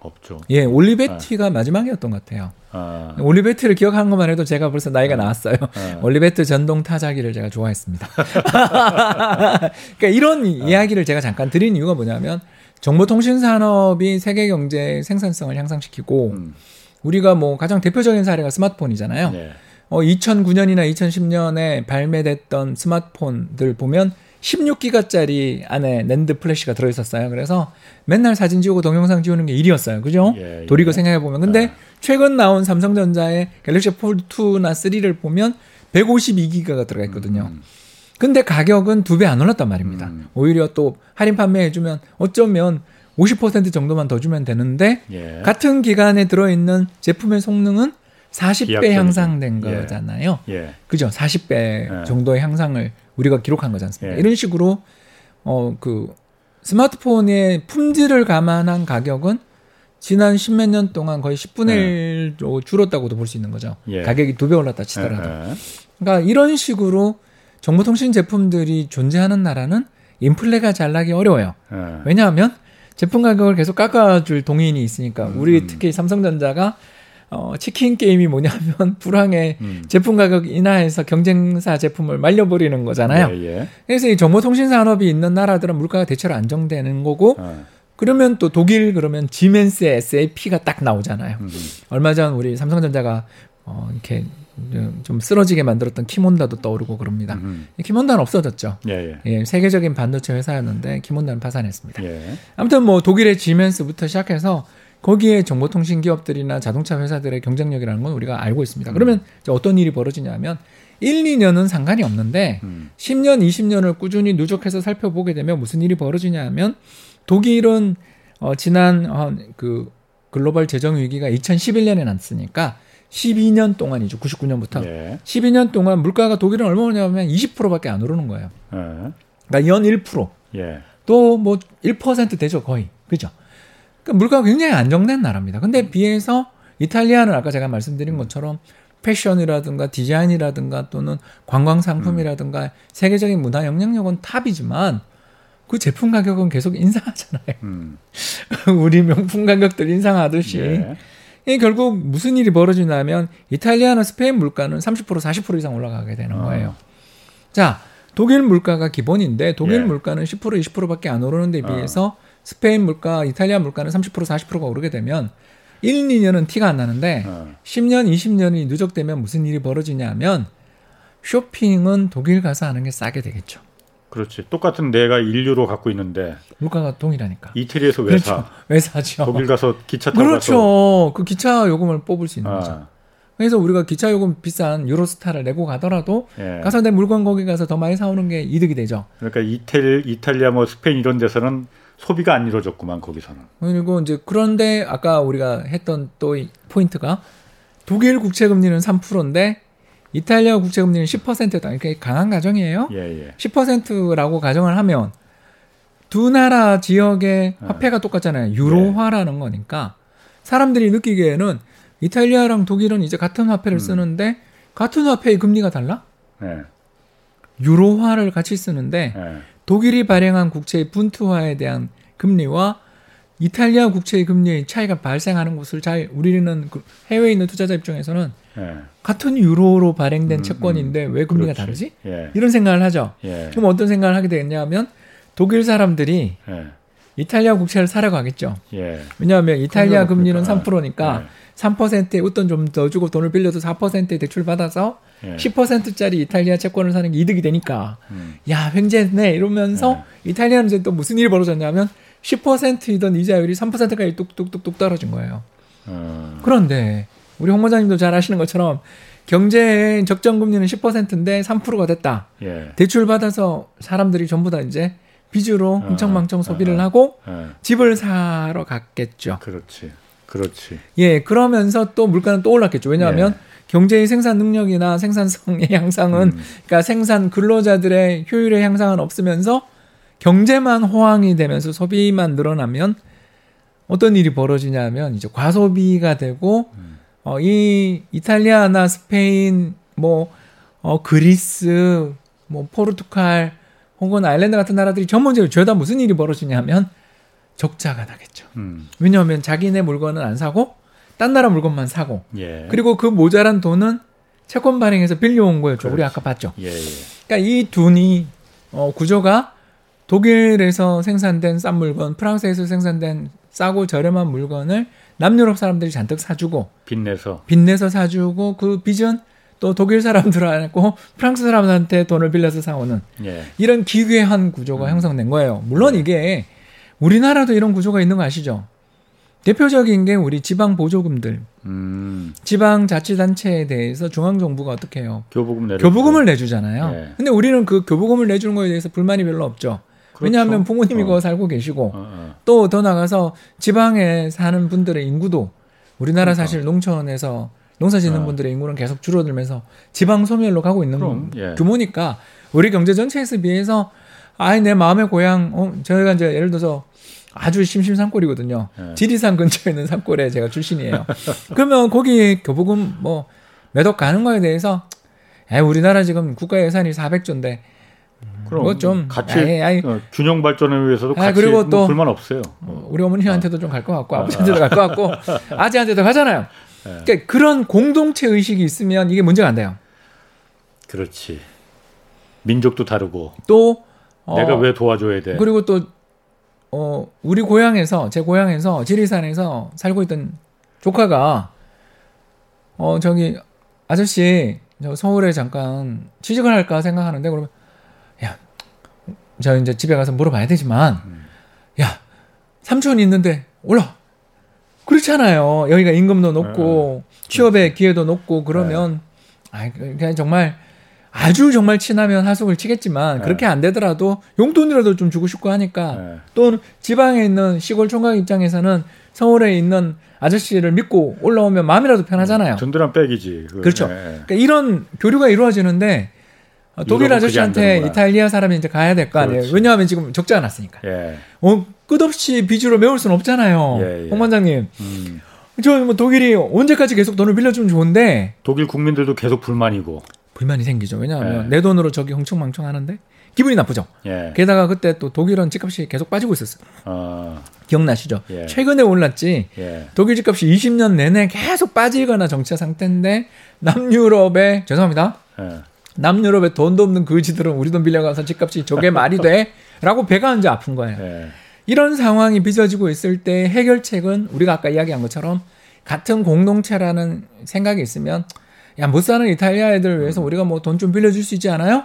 Speaker 1: 없죠. 예,
Speaker 3: 올리베티가 아. 마지막이었던 것 같아요. 아. 올리베트를 기억하는 것만 해도 제가 벌써 나이가 아. 나왔어요. 아. <laughs> 올리베트 전동 타자기를 제가 좋아했습니다. <laughs> 그러니까 이런 아. 이야기를 제가 잠깐 드린 이유가 뭐냐면 정보통신 산업이 세계 경제 생산성을 향상시키고 음. 우리가 뭐 가장 대표적인 사례가 스마트폰이잖아요. 네. 어, 2009년이나 2010년에 발매됐던 스마트폰들 보면 16기가짜리 안에 랜드 플래시가 들어있었어요. 그래서 맨날 사진 지우고 동영상 지우는 게 일이었어요. 그죠? 예, 예. 돌이고 생각해보면. 근데 예. 최근 나온 삼성전자의 갤럭시 폴드2나 3를 보면 152기가가 들어가 있거든요. 음. 근데 가격은 두 배 안 올랐단 말입니다. 음. 오히려 또 할인 판매해주면 어쩌면 50% 정도만 더 주면 되는데 예. 같은 기간에 들어있는 제품의 성능은 40배 향상된 예. 거잖아요. 예. 그죠? 40배 정도의 향상을 우리가 기록한 거지 않습니까? 예. 이런 식으로 어 그 스마트폰의 품질을 감안한 가격은 지난 십몇 년 동안 거의 10분의 1 예. 줄었다고도 볼 수 있는 거죠. 예. 가격이 두 배 올랐다 치더라도. 예, 그러니까 이런 식으로 정보통신 제품들이 존재하는 나라는 인플레가 잘 나기 어려워요. 왜냐하면 제품 가격을 계속 깎아줄 동인이 있으니까 우리 음. 특히 삼성전자가 어, 치킨 게임이 뭐냐면 <laughs> 불황에 음. 제품 가격 인하에서 경쟁사 제품을 말려버리는 거잖아요. 예, 예. 그래서 이 정보통신 산업이 있는 나라들은 물가가 대체로 안정되는 거고 어. 그러면 또 독일 그러면 지멘스의 SAP가 딱 나오잖아요. 음. 얼마 전 우리 삼성전자가 어, 이렇게 좀 쓰러지게 만들었던 키몬다도 떠오르고 그럽니다. 음. 키몬다는 없어졌죠. 예, 예. 예, 세계적인 반도체 회사였는데 키몬다는 파산했습니다. 예. 아무튼 뭐 독일의 지멘스부터 시작해서 거기에 정보통신 기업들이나 자동차 회사들의 경쟁력이라는 건 우리가 알고 있습니다. 그러면 음. 어떤 일이 벌어지냐면 1, 2년은 상관이 없는데 음. 10년, 20년을 꾸준히 누적해서 살펴보게 되면 무슨 일이 벌어지냐면 독일은 어, 지난 어, 그 글로벌 재정 위기가 2011년에 났으니까 12년 동안이죠. 99년부터 예. 12년 동안 물가가 독일은 얼마냐면 20%밖에 안 오르는 거예요. 예. 그러니까 연 1%. 예. 또뭐1% 되죠 거의. 그죠? 그러니까 물가가 굉장히 안정된 나라입니다. 근데 음. 비해서 이탈리아는 아까 제가 말씀드린 것처럼 패션이라든가 디자인이라든가 또는 관광 상품이라든가 음. 세계적인 문화 영향력은 탑이지만 그 제품 가격은 계속 인상하잖아요. 음. <laughs> 우리 명품 가격들 인상하듯이. 예. 결국 무슨 일이 벌어지냐면 이탈리아나 스페인 물가는 30% 40% 이상 올라가게 되는 아. 거예요. 어. 자, 독일 물가가 기본인데 독일 예. 물가는 10% 20%밖에 안 오르는 데 아. 비해서 어. 스페인 물가, 이탈리아 물가는 30% 40%가 오르게 되면 1, 2년은 티가 안 나는데 어. 10년, 20년이 누적되면 무슨 일이 벌어지냐면 하 쇼핑은 독일 가서 하는 게 싸게 되겠죠.
Speaker 1: 그렇지. 똑같은 내가 인류로 갖고 있는데
Speaker 3: 물가가 동일하니까.
Speaker 1: 이태리에서 왜 그렇죠. 사? <laughs>
Speaker 3: 왜 사죠?
Speaker 1: 독일 가서 기차 타고
Speaker 3: 그렇죠. 가서. 그 기차 요금을 뽑을 수 있는 아. 거죠. 그래서 우리가 기차 요금 비싼 유로스타를 내고 가더라도 예. 가서 내 물건 거기 가서 더 많이 사오는 게 이득이 되죠.
Speaker 1: 그러니까 이태리, 이탈리아, 뭐 스페인 이런 데서는 소비가 안 이루어졌구만 거기서는.
Speaker 3: 그리고 이제 그런데 아까 우리가 했던 또 포인트가 독일 국채 금리는 3%인데 이탈리아 국채 금리는 10%다. 이렇게 강한 가정이에요. 예, 예. 10%라고 가정을 하면 두 나라 지역의 예. 화폐가 예. 똑같잖아요. 유로화라는 예. 거니까 사람들이 느끼기에는 이탈리아랑 독일은 이제 같은 화폐를 음. 쓰는데 같은 화폐의 금리가 달라? 예. 유로화를 같이 쓰는데 독일이 발행한 국채의 분투화에 대한 금리와 이탈리아 국채의 금리의 차이가 발생하는 것을 잘 우리는 그 해외에 있는 투자자 입장에서는 예. 같은 유로로 발행된 음, 채권인데 음, 왜 금리가 그렇지. 다르지? 예. 이런 생각을 하죠. 예. 그럼 어떤 생각을 하게 되냐면 독일 사람들이 예. 이탈리아 국채를 사려고 하겠죠. 예. 왜냐하면 이탈리아 금리는 3%니까 예. 3%에 웃돈 좀 더 주고 돈을 빌려서 4%에 대출 받아서 예. 10%짜리 이탈리아 채권을 사는 게 이득이 되니까 음. 야 횡재네 이러면서 예. 이탈리아는 이제 또 무슨 일이 벌어졌냐면 10%이던 이자율이 3%까지 뚝뚝뚝뚝 떨어진 거예요. 음. 그런데 우리 홍 원장님도 잘 아시는 것처럼 경제 적정금리는 10%인데 3%가 됐다. 예. 대출 받아서 사람들이 전부 다 이제 빚으로 흥청망청 어, 어, 소비를 어, 하고 집을 사러 갔겠죠.
Speaker 1: 그렇지. 그렇지.
Speaker 3: 예, 그러면서 또 물가는 또 올랐겠죠. 왜냐하면 예. 경제의 생산 능력이나 생산성의 <laughs> 향상은 음. 그러니까 생산 근로자들의 효율의 향상은 없으면서 경제만 호황이 되면서 소비만 늘어나면 어떤 일이 벌어지냐면 이제 과소비가 되고 음. 어, 이 이탈리아나 스페인 뭐 어, 그리스 뭐 포르투갈 혹은 아일랜드 같은 나라들이 전문적으로 죄다 무슨 일이 벌어지냐면 하 적자가 나겠죠. 음. 왜냐하면 자기네 물건은 안 사고 딴 나라 물건만 사고 예. 그리고 그 모자란 돈은 채권 발행해서 빌려온 거였죠. 그렇지. 우리 그렇죠. 아까 봤죠. 예, 예. 그러니까 이 돈이 어, 구조가 독일에서 생산된 싼 물건, 프랑스에서 생산된 싸고 저렴한 물건을 남유럽 사람들이 잔뜩 사주고
Speaker 1: 빚내서
Speaker 3: 빚내서 사주고 그 빚은 또 독일 사람들하고 프랑스 사람한테 들 돈을 빌려서 사오는 예. 이런 기괴한 구조가 음. 형성된 거예요. 물론 네. 이게 우리나라도 이런 구조가 있는 거 아시죠? 대표적인 게 우리 지방 보조금들. 음. 지방 자치단체에 대해서 중앙정부가 어떻게 해요? 교부금 내
Speaker 1: 교부금을
Speaker 3: 내주잖아요. 네. 근데 우리는 그 교부금을 내주는 거에 대해서 불만이 별로 없죠. 그렇죠. 왜냐하면 부모님이 어. 거 살고 계시고 어, 어. 또더 나가서 지방에 사는 분들의 인구도 우리나라 그러니까. 사실 농촌에서 농사짓는 어. 분들의 인구는 계속 줄어들면서 지방 소멸로 가고 있는 그럼, 예. 규모니까 우리 경제 전체에서 비해서 아이 내 마음의 고향 어, 저희가 이제 예를 들어서 아주 심심 산골이거든요. 예. 지리산 근처에 있는 산골에 제가 출신이에요. <laughs> 그러면 거기 교복은 뭐 매덕 가는 거에 대해서 에 우리나라 지금 국가 예산이 400조인데
Speaker 1: 그럼 뭐좀 같이 아이, 아이, 어, 균형 발전에 의해서도 아, 같이 그리고 또뭐 불만 없어요.
Speaker 3: 어. 우리 어머니한테도 좀 갈 것 같고 아. 아버지한테도 갈 것 같고 <laughs> 아지한테도 가잖아요. 예. 그러니까 그런 공동체 의식이 있으면 이게 문제가 안 돼요.
Speaker 1: 그렇지. 민족도 다르고 또 어, 내가 왜 도와줘야 돼?
Speaker 3: 그리고 또 어, 우리 고향에서 제 고향에서 지리산에서 살고 있던 조카가 어 저기 아저씨 저 서울에 잠깐 취직을 할까 생각하는데 그러면 야저 이제 집에 가서 물어봐야 되지만 음. 야 삼촌 이 있는데 올라 그렇잖아요. 여기가 임금도 네, 높고 네. 취업의 그렇죠. 기회도 높고 그러면 아 그냥 정말 아주 정말 친하면 하숙을 치겠지만 네. 그렇게 안 되더라도 용돈이라도 좀 주고 싶고 하니까 또 지방에 있는 시골 총각 입장에서는 서울에 있는 아저씨를 믿고 올라오면 마음이라도 편하잖아요. 음,
Speaker 1: 든든한 백이지.
Speaker 3: 그건. 그렇죠. 그러니까 이런 교류가 이루어지는데 독일 뭐 아저씨한테 이탈리아 사람이 이제 가야 될 거 아니에요. 그렇지. 왜냐하면 지금 적지 않았으니까. 예. 어, 끝없이 빚으로 메울 수는 없잖아요. 예, 예. 홍반장님. 음. 저뭐 독일이 언제까지 계속 돈을 빌려주면 좋은데
Speaker 1: 독일 국민들도 계속 불만이고
Speaker 3: 불만이 생기죠. 왜냐하면 예. 내 돈으로 저기 흥청망청 하는데 기분이 나쁘죠. 예. 게다가 그때 또 독일은 집값이 계속 빠지고 있었어요. 아. 어. 기억나시죠? 예. 최근에 올랐지 예. 독일 집값이 20년 내내 계속 빠지거나 정체 상태인데 남유럽에 죄송합니다. 남유럽에 돈도 없는 그지들은 우리 돈 빌려가서 집값이 저게 말이 돼? <laughs> 라고 배가 이제 아픈 거예요. 이런 상황이 빚어지고 있을 때 해결책은 우리가 아까 이야기한 것처럼 같은 공동체라는 생각이 있으면 야 못 사는 이탈리아 애들 위해서 음. 우리가 뭐 돈 좀 빌려줄 수 있지 않아요?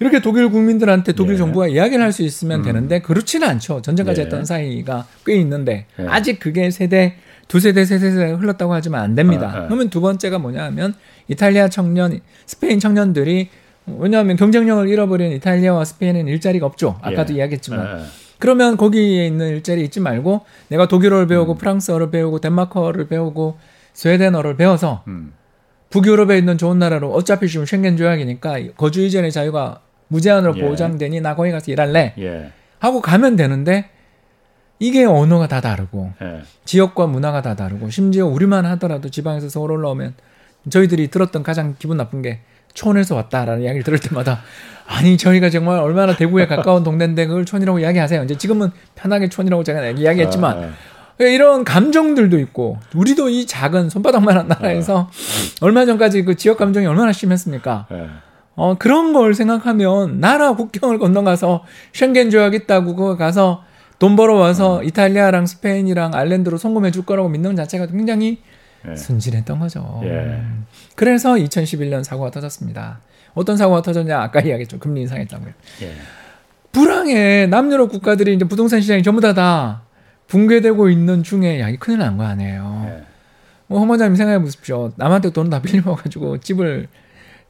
Speaker 3: 이렇게 독일 국민들한테 독일 예. 정부가 이야기를 할 수 있으면 음. 되는데 그렇지는 않죠. 전쟁까지 예. 했던 사이가 꽤 있는데 예. 아직 그게 세대 두 세대 세 세대 흘렀다고 하지만 안 됩니다. 아, 아. 그러면 두 번째가 뭐냐하면 이탈리아 청년, 스페인 청년들이 왜냐하면 경쟁력을 잃어버린 이탈리아와 스페인은 일자리가 없죠. 아까도 예. 이야기했지만. 아, 그러면 거기에 있는 일자리 잊지 말고 내가 독일어를 배우고 음. 프랑스어를 배우고 덴마크어를 배우고 스웨덴어를 배워서 음. 북유럽에 있는 좋은 나라로 어차피 지금 쉥겐 조약이니까 거주 이전의 자유가 무제한으로 예. 보장되니 나 거기 가서 일할래 예. 하고 가면 되는데 이게 언어가 다 다르고 예. 지역과 문화가 다 다르고 심지어 우리만 하더라도 지방에서 서울 올라오면 저희들이 들었던 가장 기분 나쁜 게 촌에서 왔다라는 이야기를 들을 때마다 아니 저희가 정말 얼마나 대구에 가까운 동네인데 그걸 촌이라고 이야기하세요. 이제 지금은 편하게 촌이라고 제가 이야기했지만 아, 예. 예, 이런 감정들도 있고 우리도 이 작은 손바닥만한 나라에서 아. 예. 얼마 전까지 그 지역 감정이 얼마나 심했습니까? 어 그런 걸 생각하면 나라 국경을 건너가서 쉔겐 조약 있다고 그거 가서 돈 벌어와서 음. 이탈리아랑 스페인이랑 아일랜드로 송금해 줄 거라고 믿는 자체가 굉장히 예. 순진했던 거죠. 예. 그래서 2011년 사고가 터졌습니다. 어떤 사고가 터졌냐? 아까 이야기했죠. 금리 인상했다고요. 예. 불황에 남유럽 국가들이 이제 부동산 시장이 전부 다 다 붕괴되고 있는 중에 야, 이 큰일 난 거 아니에요. 예. 뭐 홍원장님 생각해 보십시오. 남한테 돈 다 빌려가지고 집을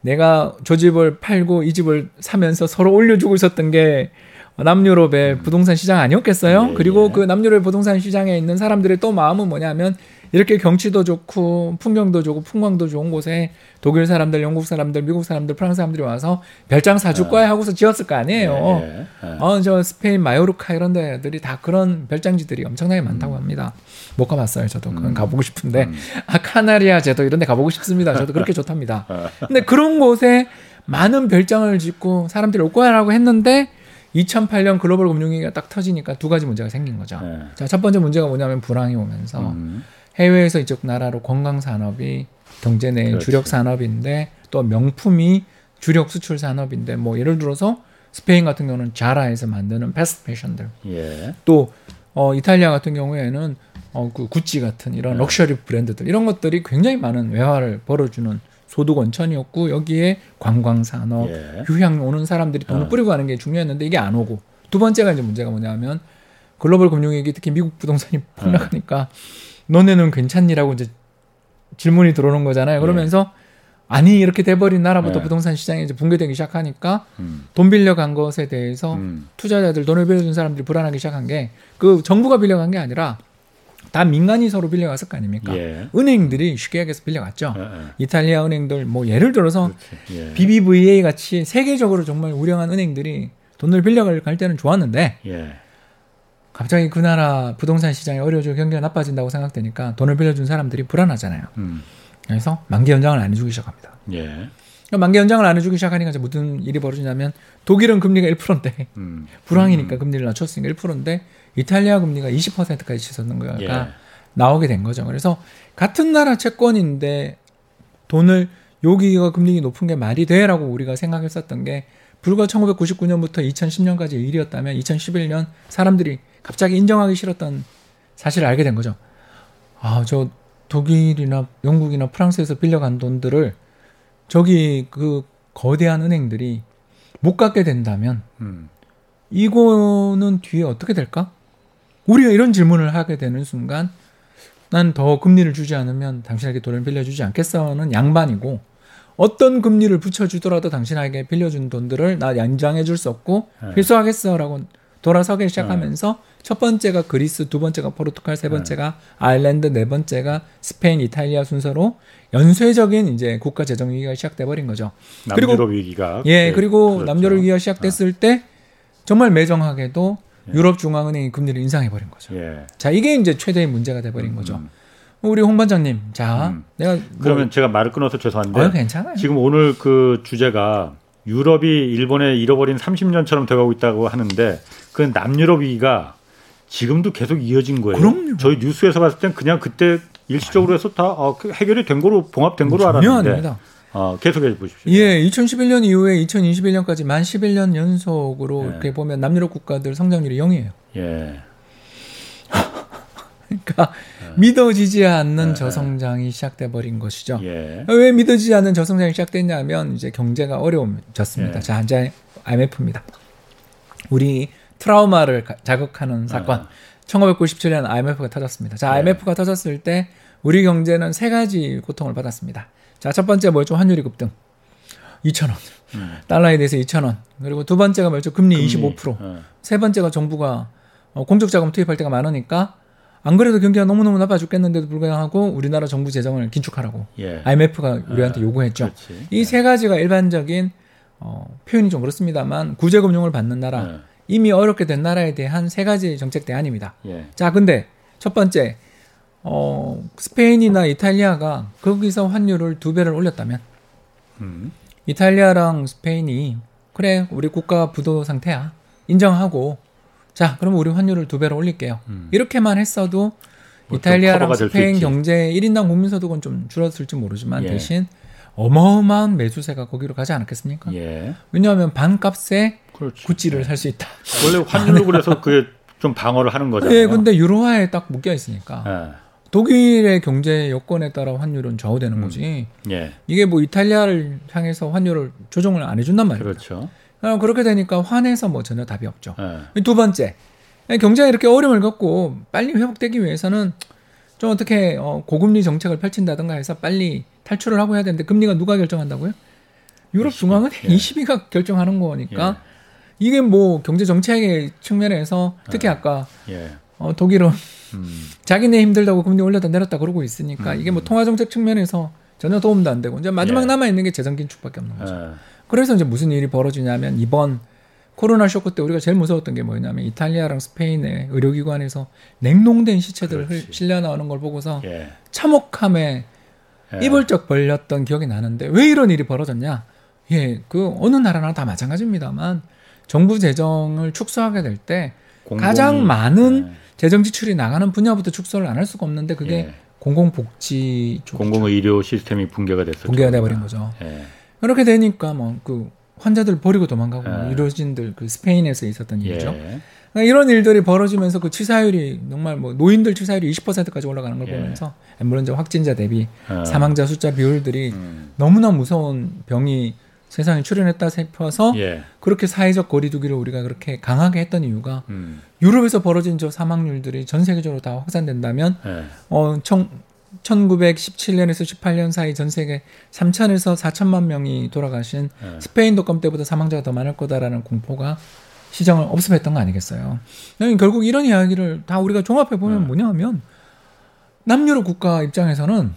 Speaker 3: 내가 저 집을 팔고 이 집을 사면서 서로 올려주고 있었던 게 남유럽의 음. 부동산 시장 아니었겠어요? 예, 그리고 예. 그 남유럽의 부동산 시장에 있는 사람들의 또 마음은 뭐냐면 이렇게 경치도 좋고 풍경도 좋고 풍광도 좋은 곳에 독일 사람들, 영국 사람들, 미국 사람들, 프랑스 사람들이 와서 별장 사줄 거야 네. 하고서 지었을 거 아니에요. 네, 네. 어저 스페인 마요르카 이런 데들이 다 그런 별장지들이 엄청나게 많다고 음. 합니다. 못 가봤어요, 저도 그건 음. 가보고 싶은데 음. 아 카나리아 제도 이런 데 가보고 싶습니다. 저도 그렇게 <laughs> 좋답니다. 근데 그런 곳에 많은 별장을 짓고 사람들이 올 거야라고 했는데 2008년 글로벌 금융위기가 딱 터지니까 두 가지 문제가 생긴 거죠. 네. 자, 첫 번째 문제가 뭐냐면 불황이 오면서 음. 해외에서 이쪽 나라로 관광 산업이 경제 내 주력 산업인데 또 명품이 주력 수출 산업인데 뭐 예를 들어서 스페인 같은 경우는 자라에서 만드는 패스트 패션들 예. 또 어, 이탈리아 같은 경우에는 어, 그 구찌 같은 이런 네. 럭셔리 브랜드들 이런 것들이 굉장히 많은 외화를 벌어주는 소득 원천이었고 여기에 관광 산업 예. 휴양 오는 사람들이 돈을 어. 뿌리고 가는 게 중요했는데 이게 안 오고 두 번째가 이제 문제가 뭐냐면 글로벌 금융위기 특히 미국 부동산이 어. 폭락하니까 어. 너네는 괜찮니라고 이제 질문이 들어오는 거잖아요. 예. 그러면서 예. 아니 이렇게 돼버린 나라부터 예. 부동산 시장이 이제 붕괴되기 시작하니까 음. 돈 빌려 간 것에 대해서 음. 투자자들 돈을 빌려준 사람들이 불안하기 시작한 게 그 정부가 빌려간 게 아니라 다 민간이 서로 빌려갔을 거 아닙니까? 예. 은행들이 쉽게 얘기해서 빌려갔죠. 예, 예. 이탈리아 은행들 뭐 예를 들어서 그렇죠. 예. BBVA 같이 세계적으로 정말 우량한 은행들이 돈을 빌려갈 때는 좋았는데 갑자기 그 나라 부동산 시장이 어려워지고 경기가 나빠진다고 생각되니까 돈을 빌려준 사람들이 불안하잖아요. 음. 그래서 만기 연장을 안 해주기 시작합니다. 예. 그러니까 만기 연장을 안 해주기 시작하니까 이제 무슨 일이 벌어지냐면 독일은 금리가 1%인데 음. 불황이니까 음. 금리를 낮췄으니까 1%인데 이탈리아 금리가 20%까지 치솟는 거가 예. 나오게 된 거죠. 그래서 같은 나라 채권인데 돈을 여기가 금리가 높은 게 말이 돼라고 우리가 생각했었던 게 불과 1999년부터 2010년까지 일이었다면 2011년 사람들이 갑자기 인정하기 싫었던 사실을 알게 된 거죠. 아, 저 독일이나 영국이나 프랑스에서 빌려간 돈들을 저기 그 거대한 은행들이 못 갖게 된다면 음. 이거는 뒤에 어떻게 될까? 우리가 이런 질문을 하게 되는 순간 난 더 금리를 주지 않으면 당신에게 돈을 빌려주지 않겠어는 양반이고 어떤 금리를 붙여주더라도 당신에게 빌려준 돈들을 나양장해줄 수 없고 네. 회수하겠어라고 돌아서기 네. 시작하면서 첫 번째가 그리스, 두 번째가 포르투갈, 세 네. 번째가 아일랜드, 네 번째가 스페인, 이탈리아 순서로 연쇄적인 이제 국가 재정 위기가 시작돼 버린 거죠.
Speaker 1: 남유럽 그리고, 위기가
Speaker 3: 예, 네, 그리고 그렇죠. 남유럽 위기가 시작됐을 때 정말 매정하게도 유럽 중앙은행이 금리를 인상해 버린 거죠. 예. 자, 이게 이제 최대의 문제가 돼 버린 음, 거죠. 음. 우리 홍 반장님, 자, 음. 내가
Speaker 1: 뭐... 그러면 제가 말을 끊어서 죄송한데. 어, 괜찮아요. 지금 오늘 그 주제가 유럽이 일본에 잃어버린 30년처럼 돼가고 있다고 하는데 그 남유럽 위기가 지금도 계속 이어진 거예요. 그럼요. 저희 뉴스에서 봤을 땐 그냥 그때 일시적으로 해서 다 어, 그 해결이 된 거로 봉합된 음, 거로 알았는데. 아닙니다. 어, 계속해 보십시오.
Speaker 3: 예, 2011년 이후에 2021년까지 만 11년 연속으로 예. 이렇게 보면 남유럽 국가들 성장률이 0이에요. 예. 그러니까 네. 믿어지지 않는 네, 네. 저성장이 시작돼 버린 것이죠. 예. 왜 믿어지지 않는 저성장이 시작됐냐면 이제 경제가 어려워졌습니다. 예. 자, 이제 IMF입니다. 우리 트라우마를 자극하는 사건. 아. 1997년 IMF가 터졌습니다. 자, 예. IMF가 예. 터졌을 때 우리 경제는 세 가지 고통을 받았습니다. 자, 첫 번째 뭐죠? 환율이 급등. 2,000원. 음. 달러에 대해서 2,000원. 그리고 두 번째가 뭐죠? 금리, 금리 25%. 어. 예. 세 번째가 정부가 어, 공적 자금 투입할 때가 많으니까 안 그래도 경기가 너무너무 나빠 죽겠는데도 불구하고 우리나라 정부 재정을 긴축하라고 예. IMF가 우리한테 아, 요구했죠. 이세 예. 가지가 일반적인 어, 표현이 좀 그렇습니다만 구제금융을 받는 나라 예. 이미 어렵게 된 나라에 대한 세 가지 정책 대안입니다. 예. 자, 근데 첫 번째 어, 스페인이나 이탈리아가 거기서 환율을 두 배를 올렸다면 음. 이탈리아랑 스페인이 그래 우리 국가 부도 상태야 인정하고 자, 그럼 우리 환율을 두 배로 올릴게요. 음. 이렇게만 했어도 뭐 이탈리아랑 스페인 경제 1인당 국민소득은 좀 줄었을지 모르지만 예. 대신 어마어마한 매수세가 거기로 가지 않았겠습니까? 예. 왜냐하면 반값에
Speaker 1: 그렇지.
Speaker 3: 구찌를 예. 살수 있다.
Speaker 1: 원래 환율로 그래서 그게 좀 방어를 하는 거잖아요.
Speaker 3: 예, 근데 유로화에 딱 묶여 있으니까. 예. 독일의 경제 여건에 따라 환율은 좌우되는 음. 거지. 예. 이게 뭐 이탈리아를 향해서 환율을 조정을 안 해준단 말이에요. 그렇죠. 어, 그렇게 되니까 화내서 뭐 전혀 답이 없죠. 네. 두 번째, 예, 경제가 이렇게 어려움을 겪고 빨리 회복되기 위해서는 좀 어떻게 어, 고금리 정책을 펼친다든가 해서 빨리 탈출을 하고 해야 되는데 금리가 누가 결정한다고요? 유럽 중앙은행 예. 22가 결정하는 거니까 예. 이게 뭐 경제 정책의 측면에서 특히 네. 아까 예. 어, 독일은 음. 자기네 힘들다고 금리 올렸다 내렸다 그러고 있으니까 음. 이게 뭐 음. 통화 정책 측면에서 전혀 도움도 안 되고 이제 마지막 예. 남아 있는 게 재정 긴축밖에 없는 거죠. 예. 그래서 이제 무슨 일이 벌어지냐면 이번 코로나 쇼크 때 우리가 제일 무서웠던 게 뭐였냐면 이탈리아랑 스페인의 의료기관에서 냉동된 시체들을 그 실려 나오는 걸 보고서 예. 참혹함에 예. 이벌쩍 벌렸던 기억이 나는데 왜 이런 일이 벌어졌냐? 예, 그 어느 나라나 다 마찬가지입니다만 정부 재정을 축소하게 될 때 가장 많은 예. 재정 지출이 나가는 분야부터 축소를 안 할 수가 없는데 그게 예. 공공복지
Speaker 1: 쪽 공공의료 시스템이 붕괴가 됐어요
Speaker 3: 붕괴가 돼버린 거죠. 예. 그렇게 되니까 뭐 그 환자들 버리고 도망가고 뭐 예. 뭐이진들그 스페인에서 있었던 예. 일이죠. 그 이런 일들이 벌어지면서 그 치사율이 정말 뭐 노인들 치사율이 20%까지 올라가는 걸 예. 보면서 물론제 확진자 대비 어. 사망자 숫자 비율들이 음. 너무나 무서운 병이 세상에 출현했다 살펴서 예. 그렇게 사회적 거리두기를 우리가 그렇게 강하게 했던 이유가 음. 유럽에서 벌어진 저 사망률들이 전 세계적으로 다 확산된다면 예. 어, 청, 1917년에서 18년 사이 전 세계 3천에서 4천만 명이 돌아가신 네. 스페인 독감 때보다 사망자가 더 많을 거다라는 공포가 시장을 없습했던거 아니겠어요. 그러니까 결국 이런 이야기를 다 우리가 종합해 보면 네. 뭐냐 하면 남유럽 국가 입장에서는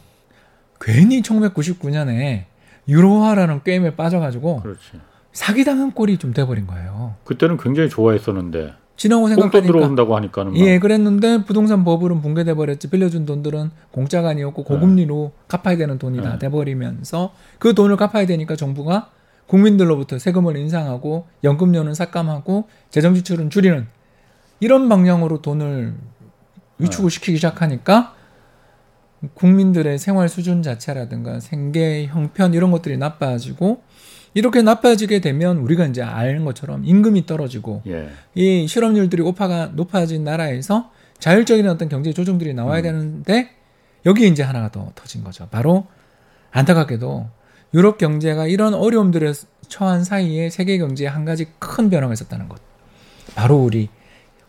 Speaker 3: 괜히 1999년에 유로화라는 게임에 빠져가지고 그렇지. 사기당한 꼴이 좀 돼버린 거예요.
Speaker 1: 그때는 굉장히 좋아했었는데 지나고 생각하니까 돈 들어온다고 하니까는 예
Speaker 3: 그랬는데 부동산 버블은 붕괴돼 버렸지 빌려준 돈들은 공짜가 아니었고 고금리로 네. 갚아야 되는 돈이 다 네. 돼버리면서 그 돈을 갚아야 되니까 정부가 국민들로부터 세금을 인상하고 연금료는 삭감하고 재정 지출은 줄이는 이런 방향으로 돈을 위축을 네. 시키기 시작하니까 국민들의 생활 수준 자체라든가 생계 형편 이런 것들이 나빠지고 이렇게 나빠지게 되면 우리가 이제 아는 것처럼 임금이 떨어지고 예. 이 실업률들이 오파가 높아진 나라에서 자율적인 어떤 경제 조정들이 나와야 음. 되는데 여기 이제 하나가 더 터진 거죠. 바로 안타깝게도 유럽 경제가 이런 어려움들에 처한 사이에 세계 경제에 한 가지 큰 변화가 있었다는 것. 바로 우리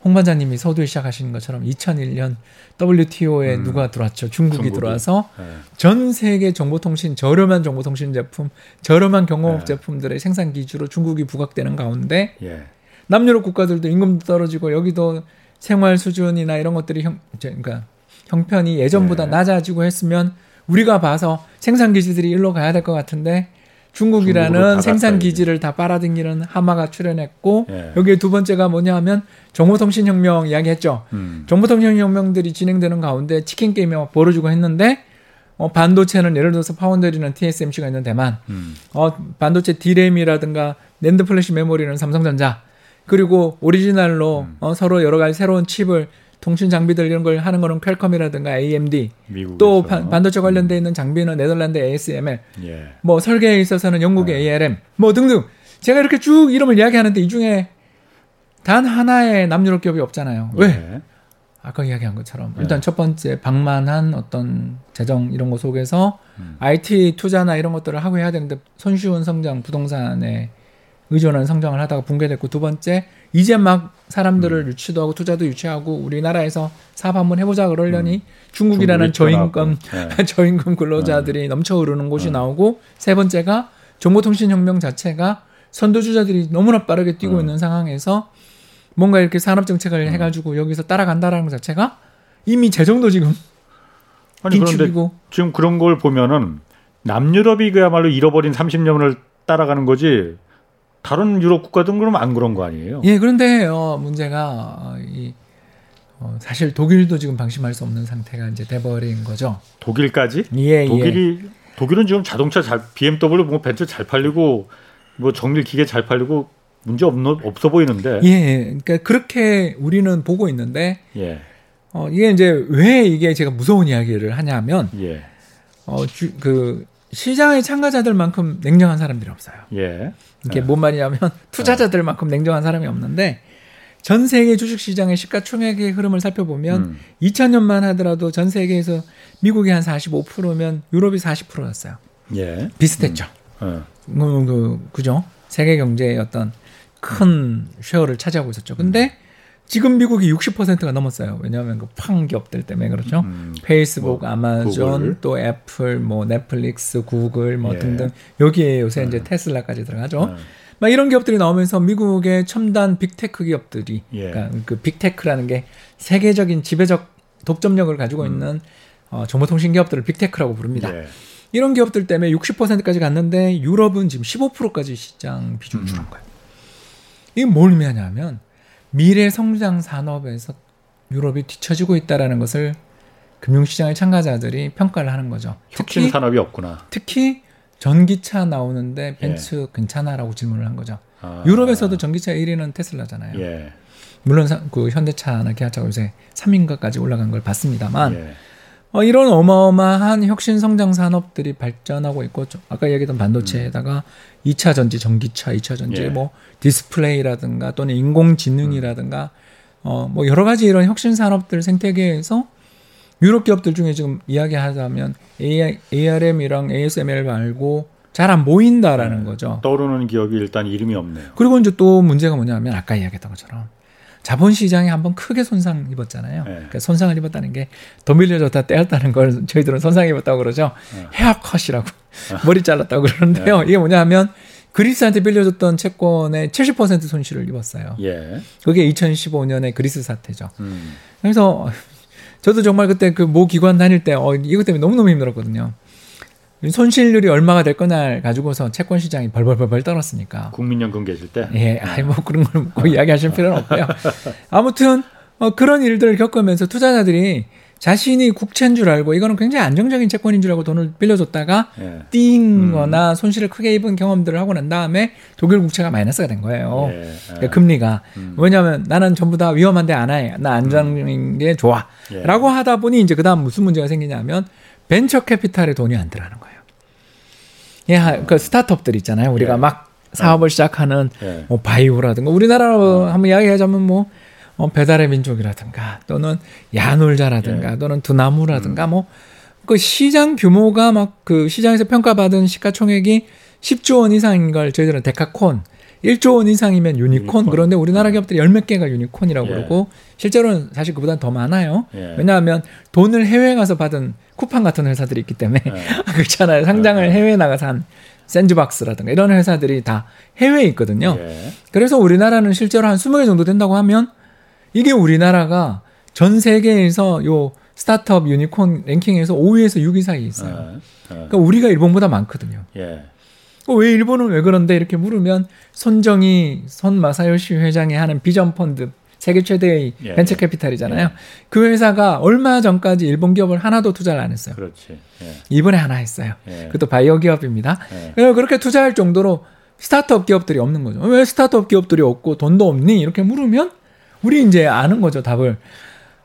Speaker 3: 홍 반장님이 서두에 시작하신 것처럼 2001년 WTO에 음. 누가 들어왔죠? 중국이, 중국이. 들어와서 네. 전 세계 정보통신 저렴한 정보통신 제품, 저렴한 경공업 네. 제품들의 생산 기주로 중국이 부각되는 가운데 예. 남유럽 국가들도 임금도 떨어지고 여기도 생활 수준이나 이런 것들이 형 그러니까 형편이 예전보다 네. 낮아지고 했으면 우리가 봐서 생산 기지들이 일로 가야 될 것 같은데 중국이라는 생산 기지를 다 빨아들이는 하마가 출현했고 예. 여기에 두 번째가 뭐냐 하면 정보통신 혁명 이야기했죠. 음. 정보통신 혁명들이 진행되는 가운데 치킨 게임이 벌어지고 했는데 어, 반도체는 예를 들어서 파운드리는 TSMC가 있는 대만, 음. 어, 반도체 디램이라든가 랜드 플래시 메모리는 삼성전자, 그리고 오리지널로 음. 어, 서로 여러 가지 새로운 칩을 통신 장비들 이런 걸 하는 거는 퀄컴이라든가 AMD 미국에서. 또 바, 반도체 관련돼 있는 장비는 네덜란드 ASML 예. 뭐 설계에 있어서는 영국의 어. 네. ARM 뭐 등등 제가 이렇게 쭉 이름을 이야기하는데 이 중에 단 하나의 남유럽 기업이 없잖아요. 네. 왜? 예. 아까 이야기한 것처럼 네. 일단 예. 첫 번째 방만한 어떤 재정 이런 거 속에서 음. IT 투자나 이런 것들을 하고 해야 되는데 손쉬운 성장 부동산에 의존한 성장을 하다가 붕괴됐고 두 번째 이제 막 사람들을 음. 유치도 하고 투자도 유치하고 우리나라에서 사업 한번 해보자 그러려니 음. 중국이라는 <laughs> 저임금 네. 저임금 근로자들이 네. 넘쳐 흐르는 곳이 네. 나오고 세 번째가 정보통신 혁명 자체가 선도주자들이 너무나 빠르게 뛰고 네. 있는 상황에서 뭔가 이렇게 산업 정책을 음. 해가지고 여기서 따라간다라는 것 자체가 이미 제정도 지금 아니 긴축이고
Speaker 1: 지금 그런 걸 보면은 남유럽이 그야말로 잃어버린 30년을 따라가는 거지 다른 유럽 국가들은 그럼 안 그런 거 아니에요?
Speaker 3: 예, 그런데 어, 문제가 어, 이 어, 사실 독일도 지금 방심할 수 없는 상태가 이제 돼버린 거죠.
Speaker 1: 독일까지? 예, 예. 독일이 예. 독일은 지금 자동차 잘 BMW 뭐 벤츠 잘 팔리고 뭐 정밀 기계 잘 팔리고 문제 없는 없어 보이는데.
Speaker 3: 예, 예, 그러니까 그렇게 우리는 보고 있는데. 예. 어, 이게 이제 왜 이게 제가 무서운 이야기를 하냐면. 예. 어, 주, 그 시장의 참가자들만큼 냉정한 사람들이 없어요. 예. 이게 네. 뭔 말이냐면 <laughs> 투자자들만큼 냉정한 사람이 없는데 전 세계 주식시장의 시가총액의 흐름을 살펴보면 음. 2000년만 하더라도 전 세계에서 미국이 한 45%면 유럽이 40%였어요. 예. 비슷했죠. 음. 네. 그, 그, 그죠? 세계 경제의 어떤 큰 쉐어를 차지하고 있었죠. 근데 음. 지금 미국이 60%가 넘었어요. 왜냐하면 그 판기업들 때문에 그렇죠. 음, 뭐, 페이스북, 뭐, 아마존, 구글. 또 애플, 뭐 넷플릭스, 구글 뭐 예. 등등 여기에 요새 네. 이제 테슬라까지 들어가죠. 네. 막 이런 기업들이 나오면서 미국의 첨단 빅테크 기업들이 예. 그러니까 그 빅테크라는 게 세계적인 지배적 독점력을 가지고 음. 있는 어, 정보통신 기업들을 빅테크라고 부릅니다. 예. 이런 기업들 때문에 60%까지 갔는데 유럽은 지금 15%까지 시장 비중 음. 줄은 거예요. 이게 뭘 의미하냐면 미래 성장 산업에서 유럽이 뒤처지고 있다라는 것을 금융시장의 참가자들이 평가를 하는 거죠.
Speaker 1: 혁신 특히, 산업이 없구나.
Speaker 3: 특히 전기차 나오는데 벤츠 예. 괜찮아라고 질문을 한 거죠. 아. 유럽에서도 전기차 1위는 테슬라잖아요. 예. 물론 그 현대차나 기아차가 요새 3인가까지 올라간 걸 봤습니다만 예. 어, 이런 어마어마한 혁신 성장 산업들이 발전하고 있고 아까 얘기했던 반도체에다가 음. 2차 전지 전기차 2차 전지 예. 뭐 디스플레이라든가 또는 인공지능이라든가 어, 뭐 여러 가지 이런 혁신 산업들 생태계에서 유럽 기업들 중에 지금 이야기하자면 AI, ARM이랑 ASML 말고 잘안 보인다라는 음, 거죠.
Speaker 1: 떠오르는 기업이 일단 이름이 없네요.
Speaker 3: 그리고 이제 또 문제가 뭐냐면 아까 이야기했던 것처럼 자본시장에 한 번 크게 손상 입었잖아요. 네. 그러니까 손상을 입었다는 게돈 빌려줬다 떼었다는 걸 저희들은 손상 입었다고 그러죠. 네. 헤어컷이라고 <laughs> 머리 잘랐다고 그러는데요. 네. 이게 뭐냐 하면 그리스한테 빌려줬던 채권의 70% 손실을 입었어요. 예. 그게 2015년에 그리스 사태죠. 음. 그래서 저도 정말 그때 그 모 기관 다닐 때 어, 이것 때문에 너무너무 힘들었거든요. 손실률이 얼마가 될거냐를 가지고서 채권 시장이 벌벌벌벌 떨었으니까.
Speaker 1: 국민연금 계실 때?
Speaker 3: 예, 네. 아니 뭐 그런 걸 묻고 아. 이야기하실 필요는 없고요. 아무튼 어, 그런 일들을 겪으면서 투자자들이 자신이 국채인 줄 알고 이거는 굉장히 안정적인 채권인 줄 알고 돈을 빌려줬다가 예. 띵거나 음. 손실을 크게 입은 경험들을 하고 난 다음에 독일 국채가 마이너스가 된 거예요. 예. 그러니까 금리가 음. 왜냐하면 나는 전부 다 위험한데 안 해. 나 안정인 음. 게 좋아.라고 예. 하다 보니 이제 그다음 무슨 문제가 생기냐면 벤처 캐피탈에 돈이 안 들어가는 거예요. 예, 그 스타트업들 있잖아요. 우리가 예. 막 사업을 예. 시작하는 예. 뭐 바이오라든가 우리나라로 어. 뭐 한번 이야기하자면 뭐 어, 배달의 민족이라든가 또는 야놀자라든가 예. 또는 두나무라든가 음. 뭐그 시장 규모가 막 그 시장에서 평가받은 시가총액이 10조 원 이상인 걸 저희들은 데카콘 1조 원 이상이면 유니콘. 유니콘. 그런데 우리나라 음. 기업들이 열 몇 개가 유니콘이라고 예. 그러고 실제로는 사실 그보다 더 많아요. 예. 왜냐하면 돈을 해외 에 가서 받은 쿠팡 같은 회사들이 있기 때문에 예. <laughs> 그렇잖아요. 상장을 예. 해외 에 나가서 한샌즈박스라든가 이런 회사들이 다 해외에 있거든요. 예. 그래서 우리나라는 실제로 한 20개 정도 된다고 하면 이게 우리나라가 전 세계에서 요 스타트업 유니콘 랭킹에서 5위에서 6위 사이에 있어요. 예. 그러니까 우리가 일본보다 많거든요. 어, 왜 일본은 왜 그런데 이렇게 물으면 손정희, 손마사요시 회장이 하는 비전 펀드 세계 최대의 예, 예, 벤처 캐피탈이잖아요. 예. 그 회사가 얼마 전까지 일본 기업을 하나도 투자를 안 했어요. 그렇지. 예. 이번에 하나 했어요. 예. 그것도 바이오 기업입니다. 예. 그렇게 투자할 정도로 스타트업 기업들이 없는 거죠. 왜 스타트업 기업들이 없고 돈도 없니? 이렇게 물으면 우리 이제 아는 거죠, 답을.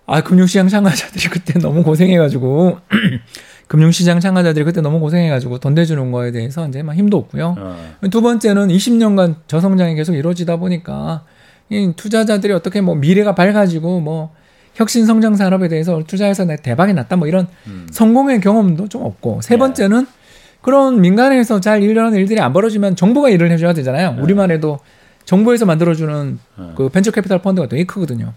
Speaker 3: 아, 금융시장 상하자들이 그때 너무 고생해가지고 <clears throat> 금융시장 참가자들이 그때 너무 고생해가지고 돈 대주는 거에 대해서 이제 막 힘도 없고요. 어. 두 번째는 20년간 저성장이 계속 이루어지다 보니까 이 투자자들이 어떻게 뭐 미래가 밝아지고 뭐 혁신 성장 산업에 대해서 투자해서 내 대박이 났다 뭐 이런 음. 성공의 경험도 좀 없고 세 예. 번째는 예. 그런 민간에서 잘 일어나는 일들이 안 벌어지면 정부가 일을 해줘야 되잖아요. 예. 우리만 해도 정부에서 만들어주는 예. 그 벤처 캐피탈 펀드가 되게 크거든요.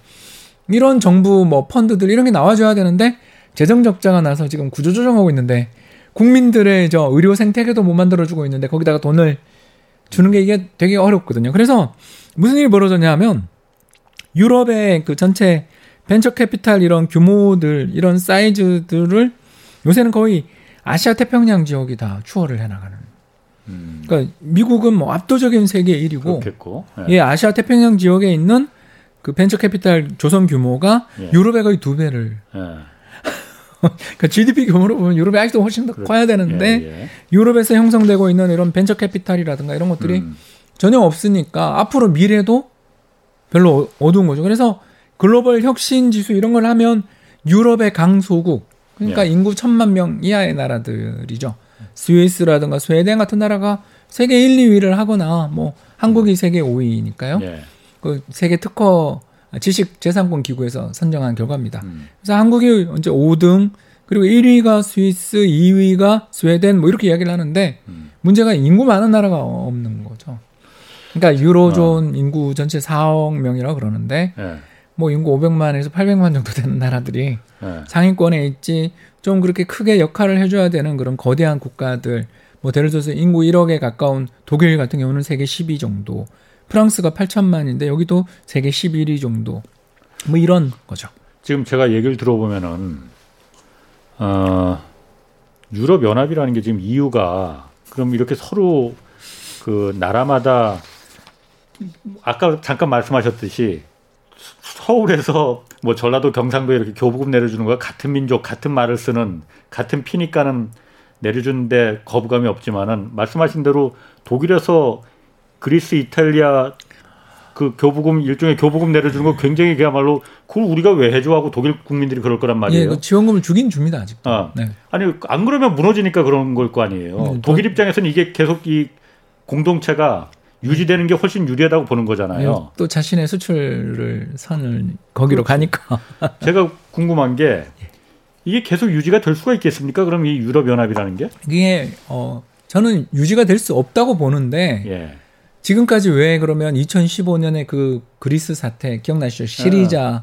Speaker 3: 이런 정부 뭐 펀드들 이런 게 나와줘야 되는데 재정 적자가 나서 지금 구조조정하고 있는데 국민들의 저 의료 생태계도 못 만들어주고 있는데 거기다가 돈을 주는 게 이게 되게 어렵거든요. 그래서 무슨 일이 벌어졌냐 하면 유럽의 그 전체 벤처 캐피탈 이런 규모들, 이런 사이즈들을 요새는 거의 아시아 태평양 지역이 다 추월을 해나가는. 음. 그러니까 미국은 뭐 압도적인 세계 1위고, 그 예. 예. 아시아 태평양 지역에 있는 그 벤처 캐피탈 조선 규모가 예. 유럽의 거의 두 배를 예. <laughs> 그러니까 GDP 규모로 보면 유럽이 아직도 훨씬 더 그렇죠. 커야 되는데 예, 예. 유럽에서 형성되고 있는 이런 벤처 캐피탈이라든가 이런 것들이 음. 전혀 없으니까 앞으로 미래도 별로 어, 어두운 거죠. 그래서 글로벌 혁신 지수 이런 걸 하면 유럽의 강소국 그러니까 예. 인구 천만 명 이하의 나라들이죠. 스위스라든가 스웨덴 같은 나라가 세계 1, 2위를 하거나 뭐 한국이 음. 세계 5위니까요. 예. 그 세계 특허 아, 지식재산권 기구에서 선정한 결과입니다. 음. 그래서 한국이 언제 5등 그리고 1위가 스위스, 2위가 스웨덴 뭐 이렇게 이야기를 하는데 음. 문제가 인구 많은 나라가 없는 거죠. 그러니까 유로존 어. 인구 전체 4억 명이라고 그러는데 예. 뭐 인구 500만에서 800만 정도 되는 나라들이 예. 상위권에 있지 좀 그렇게 크게 역할을 해줘야 되는 그런 거대한 국가들 뭐 예를 들어서 인구 1억에 가까운 독일 같은 경우는 세계 10위 정도 프랑스가 8천만인데 여기도 세계 11위 정도. 뭐 이런 거죠.
Speaker 1: 지금 제가 얘기를 들어보면은 어, 유럽 연합이라는 게 지금 이유가 그럼 이렇게 서로 그 나라마다 아까 잠깐 말씀하셨듯이 서울에서 뭐 전라도 경상도에 이렇게 교부금 내려주는 거 같은 민족 같은 말을 쓰는 같은 피니까는 내려주는데 거부감이 없지만은 말씀하신 대로 독일에서 그리스, 이탈리아 그 교부금 일종의 교부금 내려주는 거 굉장히 그야말로 그걸 우리가 왜 해줘 하고 독일 국민들이 그럴 거란 예, 말이에요. 예,
Speaker 3: 지원금을 주긴 줍니다 아직도. 아. 네.
Speaker 1: 아니 안 그러면 무너지니까 그런 걸 거 아니에요. 음, 독일 더... 입장에서는 이게 계속 이 공동체가 유지되는 게 훨씬 유리하다고 보는 거잖아요.
Speaker 3: 예, 또 자신의 수출을 선을 거기로 그렇죠. 가니까.
Speaker 1: <laughs> 제가 궁금한 게 이게 계속 유지가 될 수가 있겠습니까? 그럼 이 유럽 연합이라는 게?
Speaker 3: 이게 어 저는 유지가 될 수 없다고 보는데. 예. 지금까지 왜 그러면 2015년에 그 그리스 사태 기억나시죠? 네. 시리자에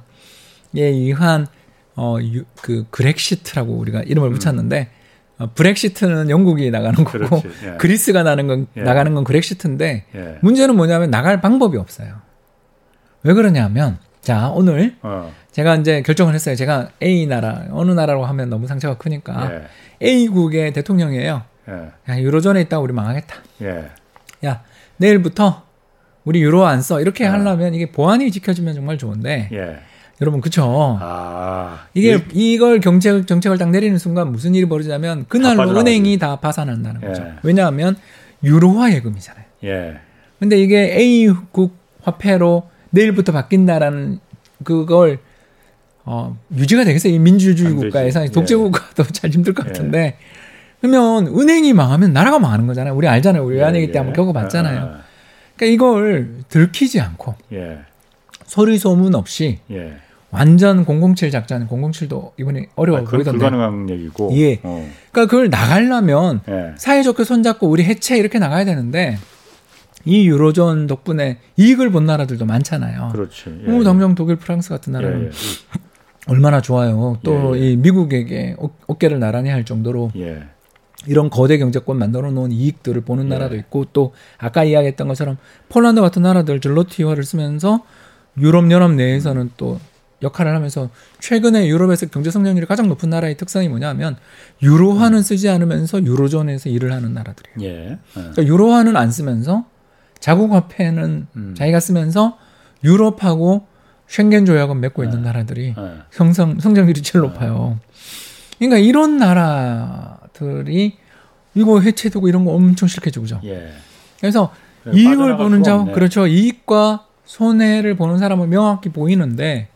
Speaker 3: 의한 어그 그렉시트라고 우리가 이름을 음. 붙였는데 음. 어, 브렉시트는 영국이 나가는 거고 예. <laughs> 그리스가 나는 건 예. 나가는 건 그렉시트인데 예. 문제는 뭐냐면 나갈 방법이 없어요. 왜 그러냐면 자 오늘 어. 제가 이제 결정을 했어요. 제가 A 나라 어느 나라라고 하면 너무 상처가 크니까 예. A 국의 대통령이에요. 예. 야 유로존에 있다 우리 망하겠다. 예. 야 내일부터 우리 유로 안 써. 이렇게 예. 하려면 이게 보안이 지켜지면 정말 좋은데. 예. 여러분 그쵸? 아, 이게 예. 이걸 경책 정책을 딱 내리는 순간 무슨 일이 벌어지냐면 그날로 다 은행이 다 파산한다는 예. 거죠. 왜냐하면 유로화 예금이잖아요. 예. 근데 이게 A국 화폐로 내일부터 바뀐다라는 그걸 어, 유지가 되겠어요? 이 민주주의 국가에서 예. 독재 국가도 잘 <laughs> 힘들 것 같은데. 그러면 은행이 망하면 나라가 망하는 거잖아요. 우리 알잖아요. 우리 외환위기 예, 때 한 번 겪어봤잖아요. 그러니까 이걸 들키지 않고 예. 소리 소문 없이 예. 완전 007 작전 007도 이번에 어려워 아, 보이던데.
Speaker 1: 불가능한 얘기고. 예.
Speaker 3: 어. 그러니까 그걸 나가려면 예. 사회적게 손잡고 우리 해체 이렇게 나가야 되는데 이 유로존 덕분에 이익을 본 나라들도 많잖아요. 그렇죠. 예. 당장 독일, 프랑스 같은 나라는 예. 얼마나 좋아요. 또 이 미국에게 어, 깨를 나란히 할 정도로 이런 거대 경제권 만들어 놓은 이익들을 보는 네. 나라도 있고 또 아까 이야기했던 것처럼 폴란드 같은 나라들 젤로티화를 쓰면서 유럽 연합 내에서는 또 역할을 하면서 최근에 유럽에서 경제 성장률이 가장 높은 나라의 특성이 뭐냐면 유로화는 음. 쓰지 않으면서 유로존에서 일을 하는 나라들이에요. 예. 예. 그러니까 유로화는 안 쓰면서 자국 화폐는 음. 자기가 쓰면서 유럽하고 쉥겐 조약은 맺고 예. 있는 나라들이 예. 성장 성장률이 제일 예. 높아요. 그러니까 이런 나라 기들이 이거 해체되고 이런 거 엄청 싫겠죠, 그죠? 예. 그래서 이익을 보는 자, 그렇죠. 이익과 손해를 보는 사람은 명확히 보이는데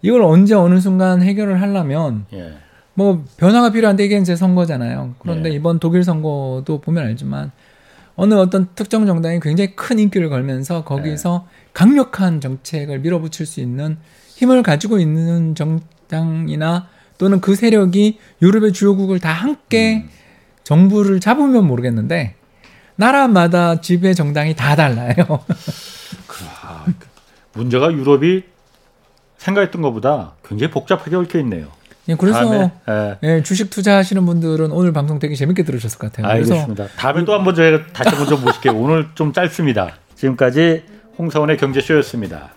Speaker 3: 이걸 언제 어느 순간 해결을 하려면 예. 뭐 변화가 필요한데 이게 이제 선거잖아요. 그런데 예. 이번 독일 선거도 보면 알지만 어느 어떤 특정 정당이 굉장히 큰 인기를 걸면서 거기서 예. 강력한 정책을 밀어붙일 수 있는 힘을 가지고 있는 정당이나 또는 그 세력이 유럽의 주요국을 다 함께 음. 정부를 잡으면 모르겠는데 나라마다 지배 정당이 다 달라요. <laughs> 그, 아, 그
Speaker 1: 문제가 유럽이 생각했던 것보다 굉장히 복잡하게 얽혀 있네요.
Speaker 3: 예, 그래서 다음에, 예. 예, 주식 투자하시는 분들은 오늘 방송 되게 재밌게 들으셨을 것 같아요.
Speaker 1: 알겠습니다. 그래서, 다음에 또 한번 저희가 다시 한번 좀 모실게요. 오늘 좀 짧습니다. 지금까지 홍사원의 경제쇼였습니다.